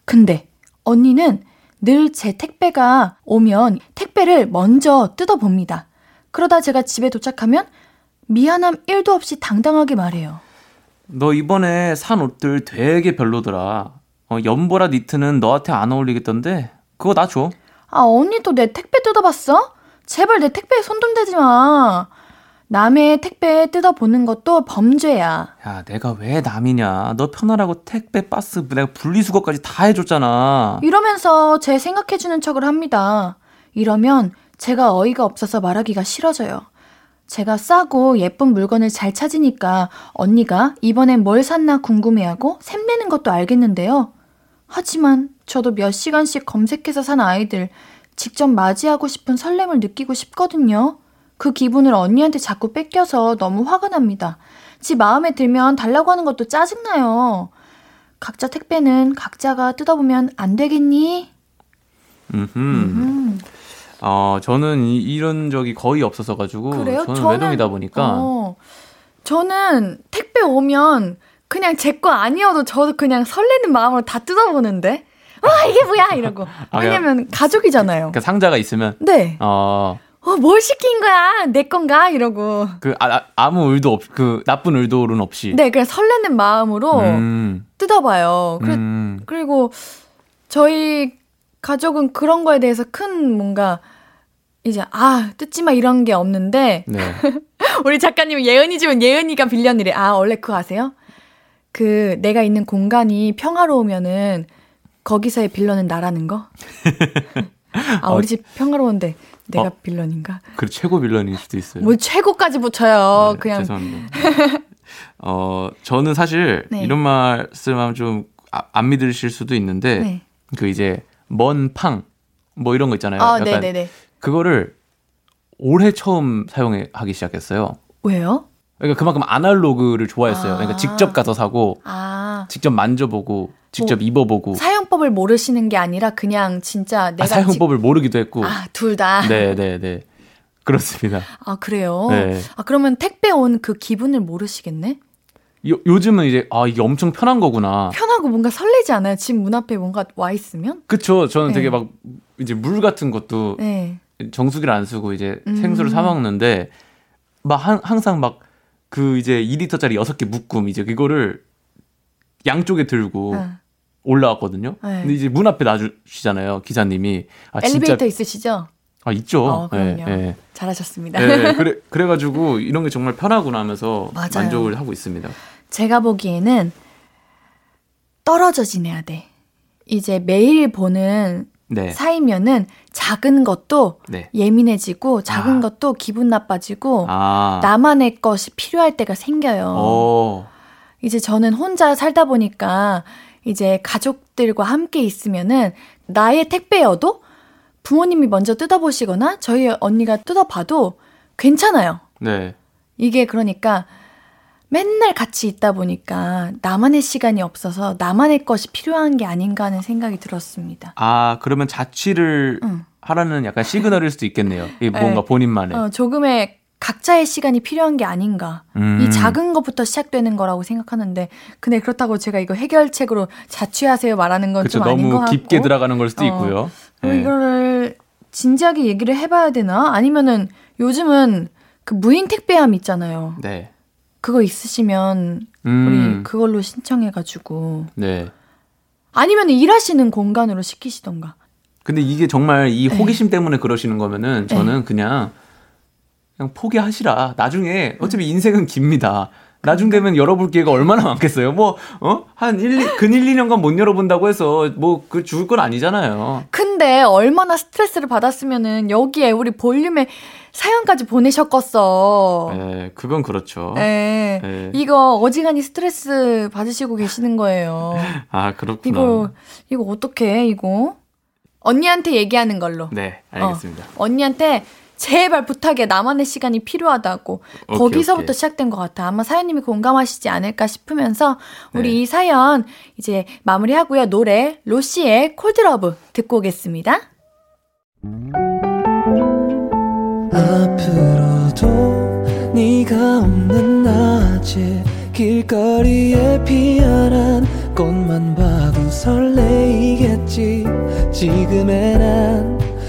근데 언니는 늘 제 택배가 오면 택배를 먼저 뜯어봅니다. 그러다 제가 집에 도착하면 미안함 1도 없이 당당하게 말해요. 너 이번에 산 옷들 되게 별로더라. 어, 연보라 니트는 너한테 안 어울리겠던데? 그거 나 줘. 아, 언니도 내 택배 뜯어봤어? 제발 내 택배에 손 좀 대지 마. 남의 택배 뜯어보는 것도 범죄야. 야, 내가 왜 남이냐. 너 편하라고 택배, 박스, 내가 분리수거까지 다 해줬잖아. 이러면서 제 생각해주는 척을 합니다. 이러면 제가 어이가 없어서 말하기가 싫어져요. 제가 싸고 예쁜 물건을 잘 찾으니까 언니가 이번엔 뭘 샀나 궁금해하고 샘내는 것도 알겠는데요. 하지만 저도 몇 시간씩 검색해서 산 아이들 직접 맞이하고 싶은 설렘을 느끼고 싶거든요. 그 기분을 언니한테 자꾸 뺏겨서 너무 화가 납니다. 지 마음에 들면 달라고 하는 것도 짜증나요. 각자 택배는 각자가 뜯어보면 안 되겠니? 음흠. 음. 어, 저는 이, 이런 적이 거의 없어서 가지고. 그래요? 저는, 외동이다 보니까. 어, 저는 택배 오면 그냥 제 거 아니어도 저도 그냥 설레는 마음으로 다 뜯어보는데. 와, 이게 뭐야! 이러고. 아, 왜냐면 가족이잖아요. 그러니까 상자가 있으면, 네. 어, 어, 뭘 시킨 거야? 내 건가? 이러고. 그, 아, 아, 무 의도 없, 그, 나쁜 의도는 없이. 네, 그냥 설레는 마음으로 음, 뜯어봐요. 그래, 음, 그리고 저희 가족은 그런 거에 대해서 큰 뭔가 이제 아 뜯지 마 이런 게 없는데 네. 우리 작가님 예은이 집은 예은이가 빌려니래. 아 원래 그거 아세요? 그 내가 있는 공간이 평화로우면은 거기서의 빌런은 나라는 거. 아 우리 집 평화로운데 내가 어. 빌런인가? 그 최고 빌런일 수도 있어요. 뭘 최고까지 붙여요. 네, 그냥 죄송합니다. 어, 저는 사실 네. 이런 말씀하면 좀 안 믿으실 수도 있는데 네. 그 이제 먼 팡 뭐 이런 거 있잖아요. 아 약간 네네네. 그거를 올해 처음 사용하기 시작했어요. 왜요? 그러니까 그만큼 아날로그를 좋아했어요. 아. 그러니까 직접 가서 사고 아 직접 만져보고 직접 입어보고 사용법을 모르시는 게 아니라 그냥 진짜 내가 아, 사용법을 모르기도 했고. 아 둘 다. 네, 네, 네. 그렇습니다. 아 그래요? 네. 아 그러면 택배 온 그 기분을 모르시겠네? 요, 요즘은 이제 아 이게 엄청 편한 거구나. 편하고 뭔가 설레지 않아요? 집 문 앞에 뭔가 와 있으면? 그쵸. 저는 되게 네. 막 이제 물 같은 것도 네. 정수기를 안 쓰고 이제 음. 생수를 사 먹는데 막 한- 항상 막 그 이제 2리터짜리 6개 묶음 이제 그거를 양쪽에 들고 아, 올라왔거든요. 네. 근데 이제 문 앞에 놔주시잖아요. 기사님이. 아 엘리베이터 진짜 있으시죠? 아 있죠. 어, 그럼요. 예, 예. 잘하셨습니다. 예, 그래 그래 가지고 이런 게 정말 편하구나 하면서 맞아요. 만족을 하고 있습니다. 제가 보기에는 떨어져 지내야 돼. 이제 매일 보는 네. 사이면은 작은 것도 네. 예민해지고 작은 아. 것도 기분 나빠지고 아. 나만의 것이 필요할 때가 생겨요. 어. 이제 저는 혼자 살다 보니까 이제 가족들과 함께 있으면은 나의 택배여도 부모님이 먼저 뜯어보시거나 저희 언니가 뜯어봐도 괜찮아요. 네. 이게 그러니까 맨날 같이 있다 보니까 나만의 시간이 없어서 나만의 것이 필요한 게 아닌가 하는 생각이 들었습니다. 아, 그러면 자취를 응. 하라는 약간 시그널일 수도 있겠네요. 이 뭔가 네. 본인만의. 어, 조금의 각자의 시간이 필요한 게 아닌가. 음. 이 작은 것부터 시작되는 거라고 생각하는데, 근데 그렇다고 제가 이거 해결책으로 자취하세요 말하는 건 좀 아닌 것 너무 같고. 깊게 들어가는 걸 수도 어. 있고요. 예. 이거를 진지하게 얘기를 해봐야 되나? 아니면은 요즘은 그 무인 택배함 있잖아요. 네. 그거 있으시면 우리 음. 그걸로 신청해가지고 네. 아니면 일하시는 공간으로 시키시던가. 근데 이게 정말 이 네. 호기심 때문에 그러시는 거면은 저는 그냥 그냥 포기하시라. 나중에 어차피 인생은 깁니다. 나중 되면 열어볼 기회가 얼마나 많겠어요. 뭐, 어? 한 1, 근 1, 2년간 못 열어본다고 해서 뭐, 그 죽을 건 아니잖아요. 근데 얼마나 스트레스를 받았으면은 여기에 우리 볼륨에 사연까지 보내셨겠어. 예, 그건 그렇죠. 예. 네. 이거 어지간히 스트레스 받으시고 계시는 거예요. 아, 그렇구나. 이거 이거 어떻게 이거? 언니한테 얘기하는 걸로. 네, 알겠습니다. 언니한테 제발 부탁해. 나만의 시간이 필요하다고. 오케이, 거기서부터 오케이. 시작된 것 같아 아마 사연님이 공감하시지 않을까 싶으면서 우리 네. 이 사연 이제 마무리하고요. 노래 로시의 콜드러브 듣고 오겠습니다. 앞으로도 네가 없는 낮에 길거리에 피어난 꽃만 봐도 설레이겠지. 지금의 난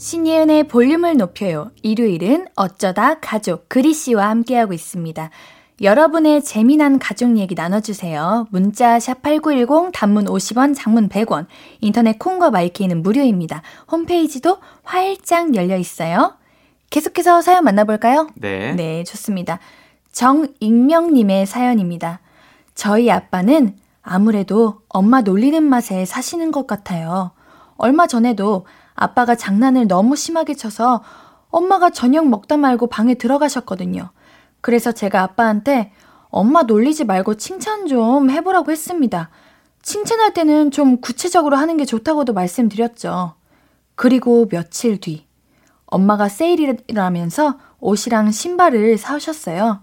신예은의 볼륨을 높여요 일요일은 어쩌다 가족 그리 씨와 함께하고 있습니다 여러분의 재미난 가족 얘기 나눠주세요. 문자 샵8910 단문 50원 장문 100원 인터넷 콩과 마이케이는 무료입니다. 홈페이지도 활짝 열려 있어요. 계속해서 사연 만나볼까요? 네. 네, 좋습니다. 정익명님의 사연입니다. 저희 아빠는 아무래도 엄마 놀리는 맛에 사시는 것 같아요. 얼마 전에도 아빠가 장난을 너무 심하게 쳐서 엄마가 저녁 먹다 말고 방에 들어가셨거든요. 그래서 제가 아빠한테 엄마 놀리지 말고 칭찬 좀 해보라고 했습니다. 칭찬할 때는 좀 구체적으로 하는 게 좋다고도 말씀드렸죠. 그리고 며칠 뒤, 엄마가 세일이라면서 옷이랑 신발을 사오셨어요.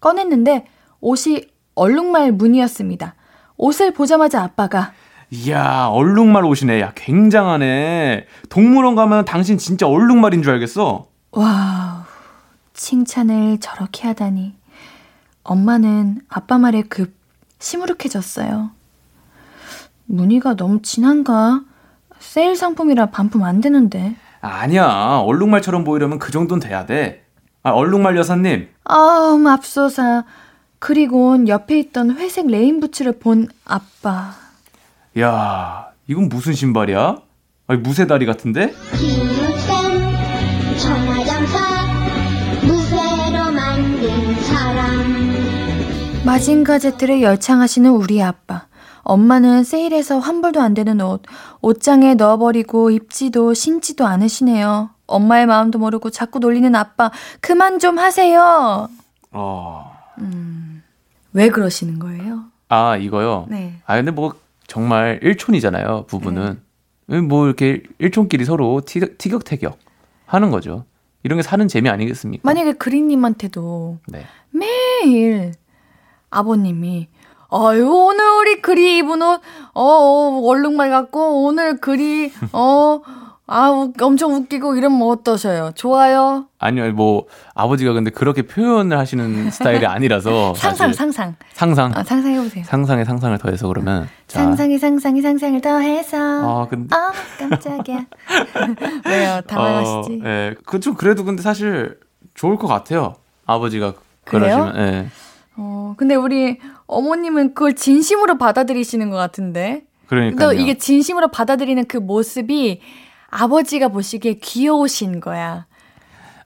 꺼냈는데 옷이 얼룩말 무늬였습니다. 옷을 보자마자 아빠가 이야, 얼룩말 옷이네. 야, 굉장하네. 동물원 가면 당신 진짜 얼룩말인 줄 알겠어. wow, 칭찬을 저렇게 하다니. 엄마는 아빠 말에 급 시무룩해졌어요. 무늬가 너무 진한가? 세일 상품이라 반품 안 되는데. 아니야. 얼룩말처럼 보이려면 그 정도는 돼야 돼. 아, 얼룩말 여사님. 아우, 맙소사. 그리곤 옆에 있던 회색 레인부츠를 본 아빠. 야, 이건 무슨 신발이야? 아니, 무쇠다리 같은데? 사람 마징가 제트를 열창하시는 우리 아빠. 엄마는 세일해서 환불도 안 되는 옷, 옷장에 넣어버리고 입지도 신지도 않으시네요. 엄마의 마음도 모르고 자꾸 놀리는 아빠, 그만 좀 하세요! 어. 왜 그러시는 거예요? 아, 이거요? 네. 아, 근데 뭐, 정말 일촌이잖아요, 부부는. 뭐, 이렇게 일촌끼리 서로 티격, 티격태격 하는 거죠. 이런 게 사는 재미 아니겠습니까? 만약에 그린님한테도 네. 매일 아버님이 아유 오늘 우리 그리 입은 옷 어, 어 얼룩말 같고 오늘 그리 어 아 우 엄청 웃기고 이러면 어떠셔요? 좋아요? 아니요, 뭐, 아버지가 근데 그렇게 표현을 하시는 스타일이 아니라서. 상상. 상상 상상. 아, 상상해 보세요. 상상에 상상을 더해서 그러면. 자. 상상이 상상이 상상을 더해서 아, 근데. 아 깜짝이야 왜요 당황하시지? 어, 예. 그좀 그래도 근데 사실 좋을 것 같아요. 아버지가 그래요? 그러시면. 예. 어 근데 우리 어머님은 그걸 진심으로 받아들이시는 것 같은데 그러니까요. 또 이게 진심으로 받아들이는 그 모습이 아버지가 보시기에 귀여우신 거야.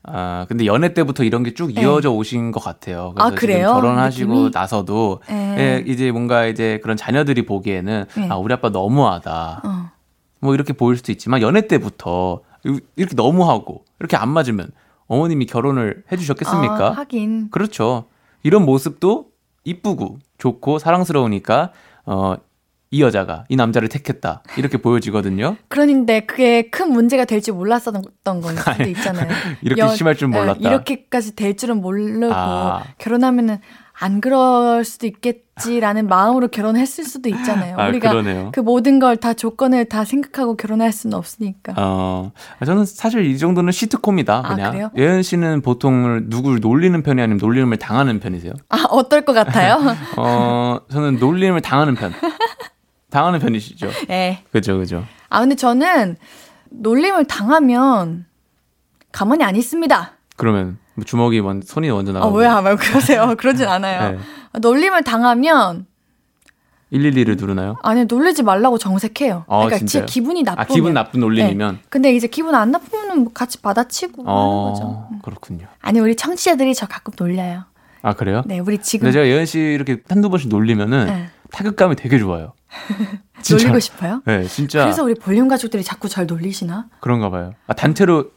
아, 근데 연애 때부터 이런 게쭉 네. 이어져 오신 것 같아요. 그래서 아, 그래요? 지금 결혼하시고 느낌이? 나서도 네. 예, 이제 뭔가 이제 그런 자녀들이 보기에는 네. 아, 우리 아빠 너무하다. 어. 뭐 이렇게 보일 수도 있지만 연애 때부터 이렇게 너무하고 이렇게 안 맞으면 어머님이 결혼을 해 주셨겠습니까? 아, 하긴. 그렇죠. 이런 모습도 이쁘고 좋고 사랑스러우니까 어, 이 여자가 이 남자를 택했다 이렇게 보여지거든요. 그런데 그게 큰 문제가 될지 몰랐었던 걸 수도 있잖아요. 이렇게 심할 줄 예, 몰랐다. 이렇게까지 될 줄은 모르고 아. 결혼하면은 안 그럴 수도 있겠지라는 마음으로 결혼했을 수도 있잖아요. 아, 우리가 그러네요. 그 모든 걸 다 조건을 다 생각하고 결혼할 수는 없으니까. 어, 저는 사실 이 정도는 시트콤이다. 아, 그냥. 그래요? 예은 씨는 보통 누굴 놀리는 편이 아니면 놀림을 당하는 편이세요? 아 어떨 것 같아요? 어, 저는 놀림을 당하는 편. 당하는 편이시죠? 네. 그죠, 그죠. 아 근데 저는 놀림을 당하면 가만히 안 있습니다. 그러면 뭐 주먹이 먼, 손이 먼저 아 나가고. 왜야 말 그러세요? 그러진 않아요. 네. 놀림을 당하면 112를 누르나요? 아니 놀리지 말라고 정색해요. 어, 그러니까 진짜요? 제 기분이 나쁘면. 아, 기분 나쁜 놀림이면? 네. 근데 이제 기분 안 나쁘면 뭐 같이 받아치고 하는 거죠. 어, 그렇군요. 아니 우리 청취자들이 저 가끔 놀려요. 아, 그래요? 네, 우리 지금 근데 제가 예은 씨 이렇게 한두 번씩 놀리면은 네. 타격감이 되게 좋아요. 진짜. 놀리고 싶어요. 네, 진짜. 그래서 우리 볼륨 가족들이 자꾸 절 놀리시나? 그런가 봐요. 아, 단체로,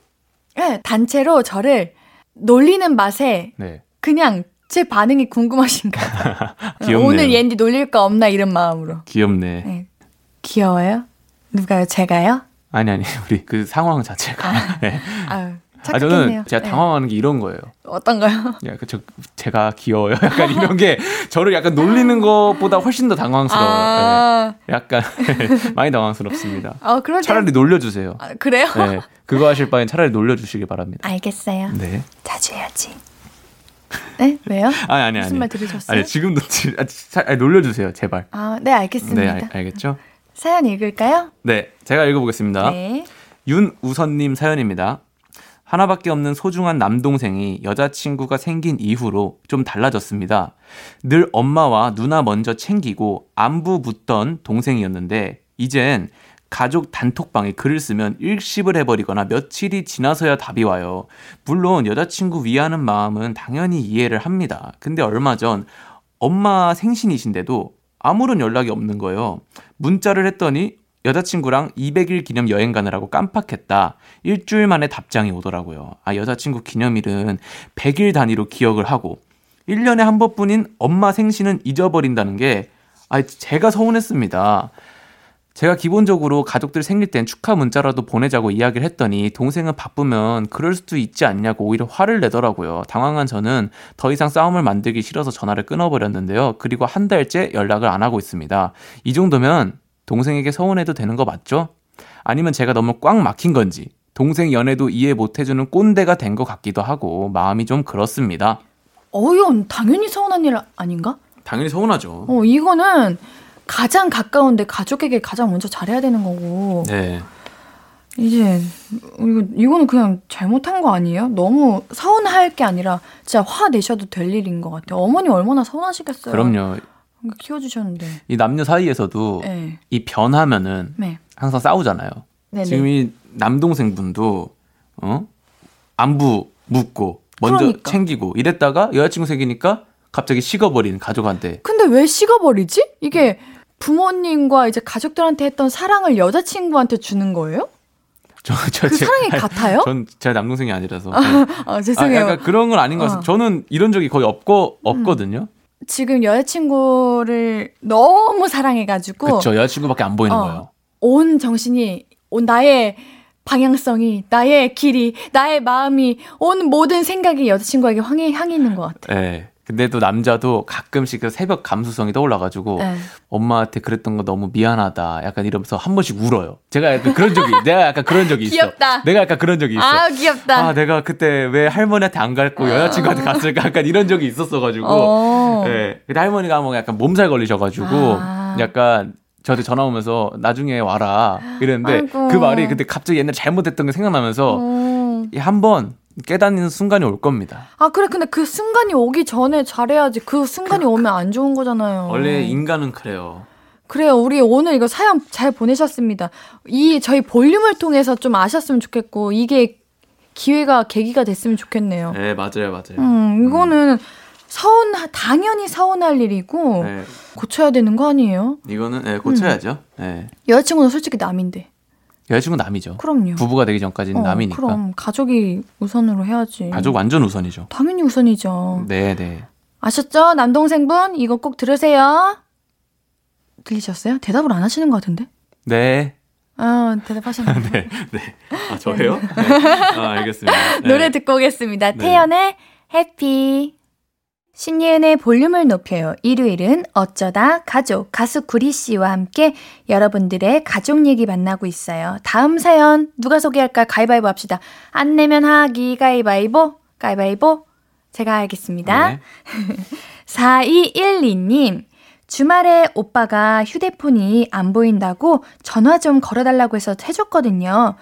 네, 단체로 저를 놀리는 맛에 네. 그냥 제 반응이 궁금하신가 봐요. 귀엽네요. 오늘 옌디 놀릴 거 없나 이런 마음으로. 귀엽네. 네. 귀여워요? 누가요? 제가요? 아니, 아니, 우리 그 상황 자체가. 네. 아유, 아. 저는 제가 네. 당황하는 게 이런 거예요. 어떤가요? 야, 그, 저, 제가 귀여워요. 약간 이런 게 저를 약간 놀리는 것보다 훨씬 더 당황스러워요. 아, 네. 약간 많이 당황스럽습니다. 어, 그러죠. 차라리 놀려주세요. 아, 그래요? 네. 그거 하실 바엔 차라리 놀려주시기 바랍니다. 알겠어요. 네. 자주 해야지. 네? 왜요? 아니, 아니, 무슨 아니. 말 들으셨어요? 아니, 지금도, 지- 아, 차- 아니, 놀려주세요. 제발. 아, 네, 알겠습니다. 네, 알, 알겠죠? 사연 읽을까요? 네. 제가 읽어보겠습니다. 네. 윤우선님 사연입니다. 하나밖에 없는 소중한 남동생이 여자친구가 생긴 이후로 좀 달라졌습니다. 늘 엄마와 누나 먼저 챙기고 안부 묻던 동생이었는데, 이젠 가족 단톡방에 글을 쓰면 일십을 해버리거나 며칠이 지나서야 답이 와요. 물론 여자친구 위하는 마음은 당연히 이해를 합니다. 근데 얼마 전 엄마 생신이신데도 아무런 연락이 없는 거예요. 문자를 했더니 여자친구랑 200일 기념 여행 가느라고 깜빡했다. 일주일 만에 답장이 오더라고요. 아, 여자친구 기념일은 100일 단위로 기억을 하고 1년에 한 번뿐인 엄마 생신은 잊어버린다는 게 아, 제가 서운했습니다. 제가 기본적으로 가족들 생일 땐 축하 문자라도 보내자고 이야기를 했더니 동생은 바쁘면 그럴 수도 있지 않냐고 오히려 화를 내더라고요. 당황한 저는 더 이상 싸움을 만들기 싫어서 전화를 끊어버렸는데요. 그리고 한 달째 연락을 안 하고 있습니다. 이 정도면 동생에게 서운해도 되는 거 맞죠? 아니면 제가 너무 꽉 막힌 건지 동생 연애도 이해 못 해주는 꼰대가 된 것 같기도 하고 마음이 좀 그렇습니다. 어, 이건 당연히 서운한 일 아닌가? 당연히 서운하죠. 어, 이거는 가장 가까운데 가족에게 가장 먼저 잘해야 되는 거고. 네. 이제 이거 이거는 그냥 잘못한 거 아니에요? 너무 서운할 게 아니라 진짜 화 내셔도 될 일인 것 같아요. 어머니 얼마나 서운하시겠어요. 그럼요. 키워주셨는데. 이 남녀 사이에서도 네. 이 변하면은 네. 항상 싸우잖아요. 네네. 지금 이 남동생분도 어 안부 묻고 먼저 그러니까. 챙기고 이랬다가 여자친구 생기니까 갑자기 식어버린 가족한테 근데 왜 식어버리지? 이게 부모님과 이제 가족들한테 했던 사랑을 여자친구한테 주는 거예요? 저, 저, 그 제- 사랑이 아니, 같아요? 전 제가 남동생이 아니라서 네. 아, 아, 죄송해요. 약간 그런 건 아닌 것 같아요. 어. 음. 저는 이런 적이 거의 없고 없거든요. 지금 여자친구를 너무 사랑해가지고 그렇죠. 여자친구밖에 안 보이는 어. 거예요. 온 정신이 온 나의 방향성이 나의 길이 나의 마음이 온 모든 생각이 여자친구에게 향해, 향해 있는 것 같아. 예. 근데 또 남자도 가끔씩 그 새벽 감수성이 떠올라가지고 네. 엄마한테 그랬던 거 너무 미안하다. 약간 이러면서 한 번씩 울어요. 제가 약간 그런 적이, 내가 약간 그런 적이 있어. 귀엽다. 내가 약간 그런 적이 있어. 아 귀엽다. 아, 내가 그때 왜 할머니한테 안 갔고 여자친구한테 갔을까? 약간 이런 적이 있었어가지고. 어. 예. 근데 할머니가 뭐 약간 몸살 걸리셔가지고 아. 약간 저한테 전화 오면서 나중에 와라. 이랬는데 아이고. 그 말이 근데 갑자기 옛날에 잘못했던 게 생각나면서 어. 한번 깨닫는 순간이 올 겁니다. 아 그래 근데 그 순간이 오기 전에 잘해야지 그 순간이 오면 안 좋은 거잖아요. 원래 인간은 그래요. 그래요. 우리 오늘 이거 사연 잘 보내셨습니다. 이 저희 볼륨을 통해서 좀 아셨으면 좋겠고 이게 기회가 계기가 됐으면 좋겠네요. 네, 맞아요, 맞아요. 음 이거는 서운 당연히 서운할 일이고 네, 고쳐야 되는 거 아니에요? 이거는 네, 고쳐야죠. 네. 여자친구는 솔직히 남인데. 여자친구 남이죠. 그럼요. 부부가 되기 전까지는 어, 남이니까. 그럼 가족이 우선으로 해야지. 가족 완전 우선이죠. 당연히 우선이죠. 네, 네. 아셨죠? 남동생분, 이거 꼭 들으세요. 들리셨어요? 대답을 안 하시는 것 같은데? 네. 아, 대답하셨나요? 네. 네. 아, 저예요? 네. 아, 알겠습니다. 네. 노래 듣고 오겠습니다. 네. 태연의 해피. 신예은의 볼륨을 높여요. 일요일은 어쩌다 가족, 가수 구리 씨와 함께 여러분들의 가족 얘기 만나고 있어요. 다음 사연 누가 소개할까? 가위바위보 합시다. 안 내면 하기 가위바위보, 가위바위보. 제가 하겠습니다. 네. 4212님, 주말에 오빠가 휴대폰이 안 보인다고 전화 좀 걸어달라고 해서 해줬거든요.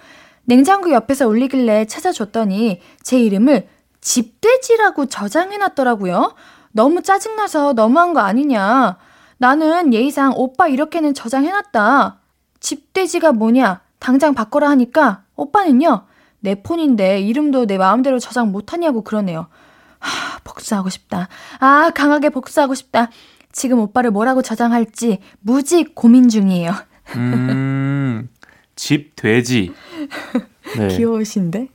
냉장고 옆에서 울리길래 찾아줬더니 제 이름을 집돼지라고 저장해놨더라고요. 너무 짜증나서 너무한 거 아니냐. 나는 예의상 오빠 이렇게는 저장해놨다. 집돼지가 뭐냐? 당장 바꿔라 하니까 오빠는요. 내 폰인데 이름도 내 마음대로 저장 못하냐고 그러네요. 하, 복수하고 싶다. 아, 강하게 복수하고 싶다. 지금 오빠를 뭐라고 저장할지 무지 고민 중이에요. 음, 집 돼지. 네. 귀여우신데?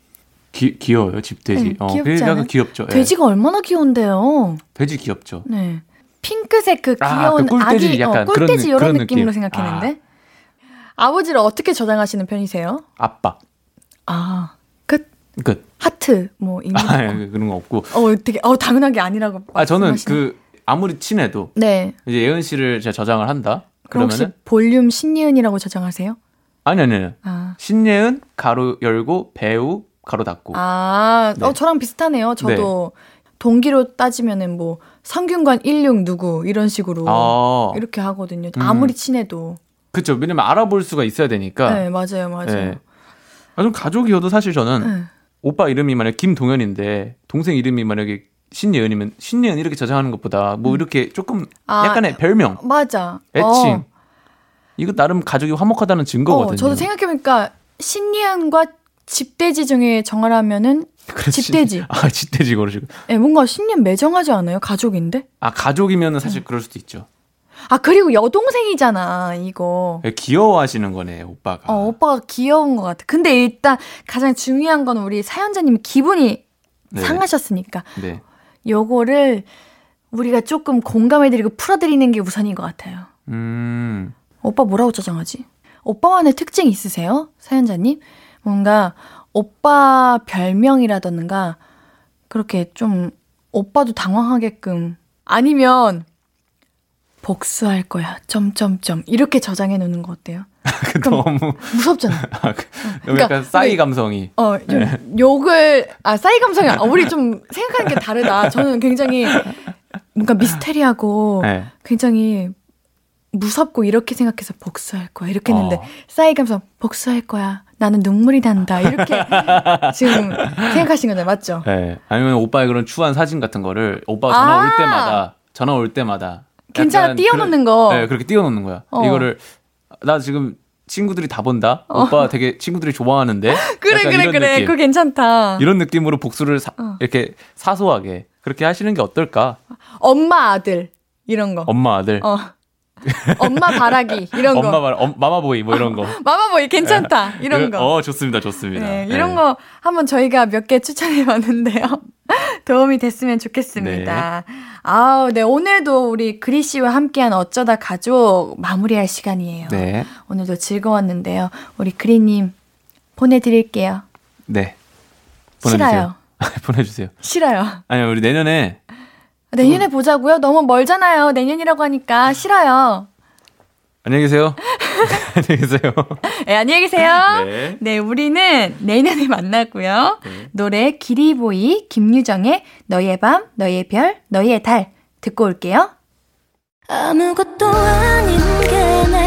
기, 귀여워요, 집 돼지. 네, 어, 귀엽지 않아요? 귀엽죠. 예. 돼지가 얼마나 귀여운데요. 돼지 귀엽죠. 네. 핑크색 그 아, 귀여운 그 꿀돼지 아기, 약간 어, 꿀돼지 그런 느- 이런 그런 느낌으로 느낌. 생각했는데. 아. 버지를 어떻게 저장하시는 편이세요? 아빠. 아, 끝. 끝. 하트, 뭐, 이미. 아, 예, 그런 거 없고. 어, 되게, 어, 당연하게 아니라고. 아, 저는 말씀하시네. 그, 아무리 친해도, 네. 이제 예은 씨를 제가 저장을 한다? 그러면은, 볼륨 신예은이라고 저장하세요? 아니, 아니, 아니. 아. 신예은, 가로 열고, 배우, 가로 닫고. 아, 네. 어, 저랑 비슷하네요. 저도 동기로 따지면은 뭐, 성균관 16 누구, 이런 식으로. 아, 이렇게 하거든요. 음. 아무리 친해도. 그쵸. 왜냐면 알아볼 수가 있어야 되니까. 네, 맞아요, 맞아요. 예. 아, 좀 가족이어도 사실 저는 네. 오빠 이름이 만약 김동현인데 동생 이름이 만약에 신예은이면 신예은 이렇게 저장하는 것보다 뭐 이렇게 조금 음. 아, 약간의 별명, 맞아. 애칭 어. 이거 나름 가족이 화목하다는 증거거든요. 어, 저도 생각해보니까 신예은과 집돼지 중에 정하라면은 집돼지. 신- 아 집돼지 그러시고. 예, 뭔가 신예은 매정하지 않아요? 가족인데? 아 가족이면은 음. 사실 그럴 수도 있죠. 아 그리고 여동생이잖아 이거. 예, 귀여워하시는 거네 오빠가. 어 오빠가 귀여운 것 같아. 근데 일단 가장 중요한 건 우리 사연자님이 기분이 네. 상하셨으니까 네. 요거를 우리가 조금 공감해드리고 풀어드리는 게 우선인 것 같아요. 음. 오빠 뭐라고 저장하지? 오빠만의 특징 있으세요? 사연자님? 뭔가 오빠 별명이라던가 그렇게 좀 오빠도 당황하게끔 아니면 복수할 거야. 점점점 이렇게 저장해 놓는 거 어때요? 그 너무 무섭잖아. 아, 그, 그러니까 약간 싸이 감성이. 어, 좀 네. 욕을 아 싸이 감성이 아, 우리 좀 생각하는 게 다르다. 저는 굉장히 뭔가 미스테리하고 네. 굉장히 무섭고 이렇게 생각해서 복수할 거야. 이렇게 했는데 어. 싸이 감성 복수할 거야. 나는 눈물이 난다. 이렇게 지금 생각하신 거잖아요. 맞죠? 네. 아니면 오빠의 그런 추한 사진 같은 거를 오빠가 전화 올 아. 때마다 전화 올 때마다 괜찮아, 띄워놓는 거. 네, 그렇게 띄워놓는 거야. 어. 이거를 나 지금 친구들이 다 본다. 오빠 되게 친구들이 좋아하는데. 그래 그래 그래. 느낌. 그거 괜찮다. 이런 느낌으로 복수를 사- 어. 이렇게 사소하게 그렇게 하시는 게 어떨까? 엄마 아들 이런 거. 엄마 아들, 어. 엄마 바라기 이런 거. 엄마 말, 엄, 마마보이 뭐 이런 거. 마마보이 괜찮다. 이런 거. 어 좋습니다, 좋습니다. 네, 네. 이런 거 한번 저희가 몇 개 추천해 봤는데요. 도움이 됐으면 좋겠습니다. 아우, 네, 오늘도 우리 그리 씨와 함께한 어쩌다 가족 마무리할 시간이에요. 네, 오늘도 즐거웠는데요. 우리 그리님 보내드릴게요. 네. 싫어요. 보내주세요. 싫어요. 아니요, 우리 내년에 내년에 보자고요. 너무 멀잖아요. 내년이라고 하니까 싫어요. 안녕히 계세요. 안녕히 계세요. 네, 안녕히 계세요. 네. 네, 우리는 내년에 만나고요. 네. 노래 기리보이 김유정의 너의 밤, 너의 별, 너의 달 듣고 올게요. 아무것도 아닌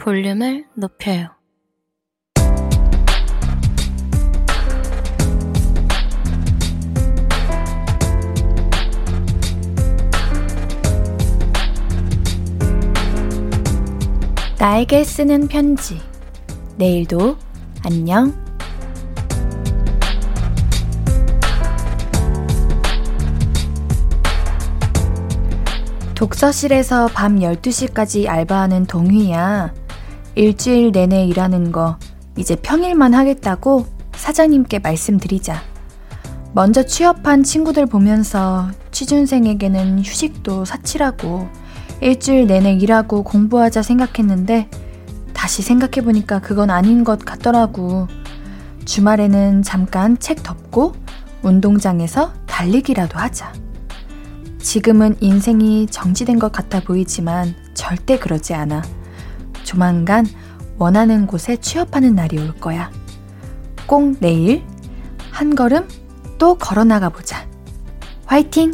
볼륨을 높여요. 나에게 쓰는 편지. 내일도 안녕. 독서실에서 밤 12시까지 알바하는 동휘야. 일주일 내내 일하는 거 이제 평일만 하겠다고 사장님께 말씀드리자. 먼저 취업한 친구들 보면서 취준생에게는 휴식도 사치라고 일주일 내내 일하고 공부하자 생각했는데 다시 생각해보니까 그건 아닌 것 같더라고. 주말에는 잠깐 책 덮고 운동장에서 달리기라도 하자. 지금은 인생이 정지된 것 같아 보이지만 절대 그러지 않아. 조만간 원하는 곳에 취업하는 날이 올 거야. 꼭 내일 한 걸음 또 걸어 나가 보자. 화이팅!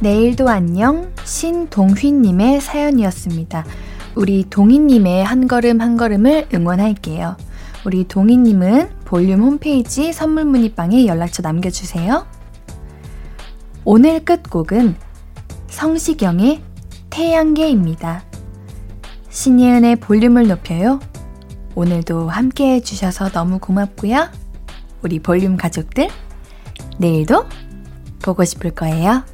내일도 안녕 신동휘님의 사연이었습니다. 우리 동희님의 한 걸음 한 걸음을 응원할게요. 우리 동희님은 볼륨 홈페이지 선물 문의방에 연락처 남겨주세요. 오늘 끝곡은 성시경의 태양계입니다. 신예은의 볼륨을 높여요. 오늘도 함께 해주셔서 너무 고맙고요. 우리 볼륨 가족들, 내일도 보고 싶을 거예요.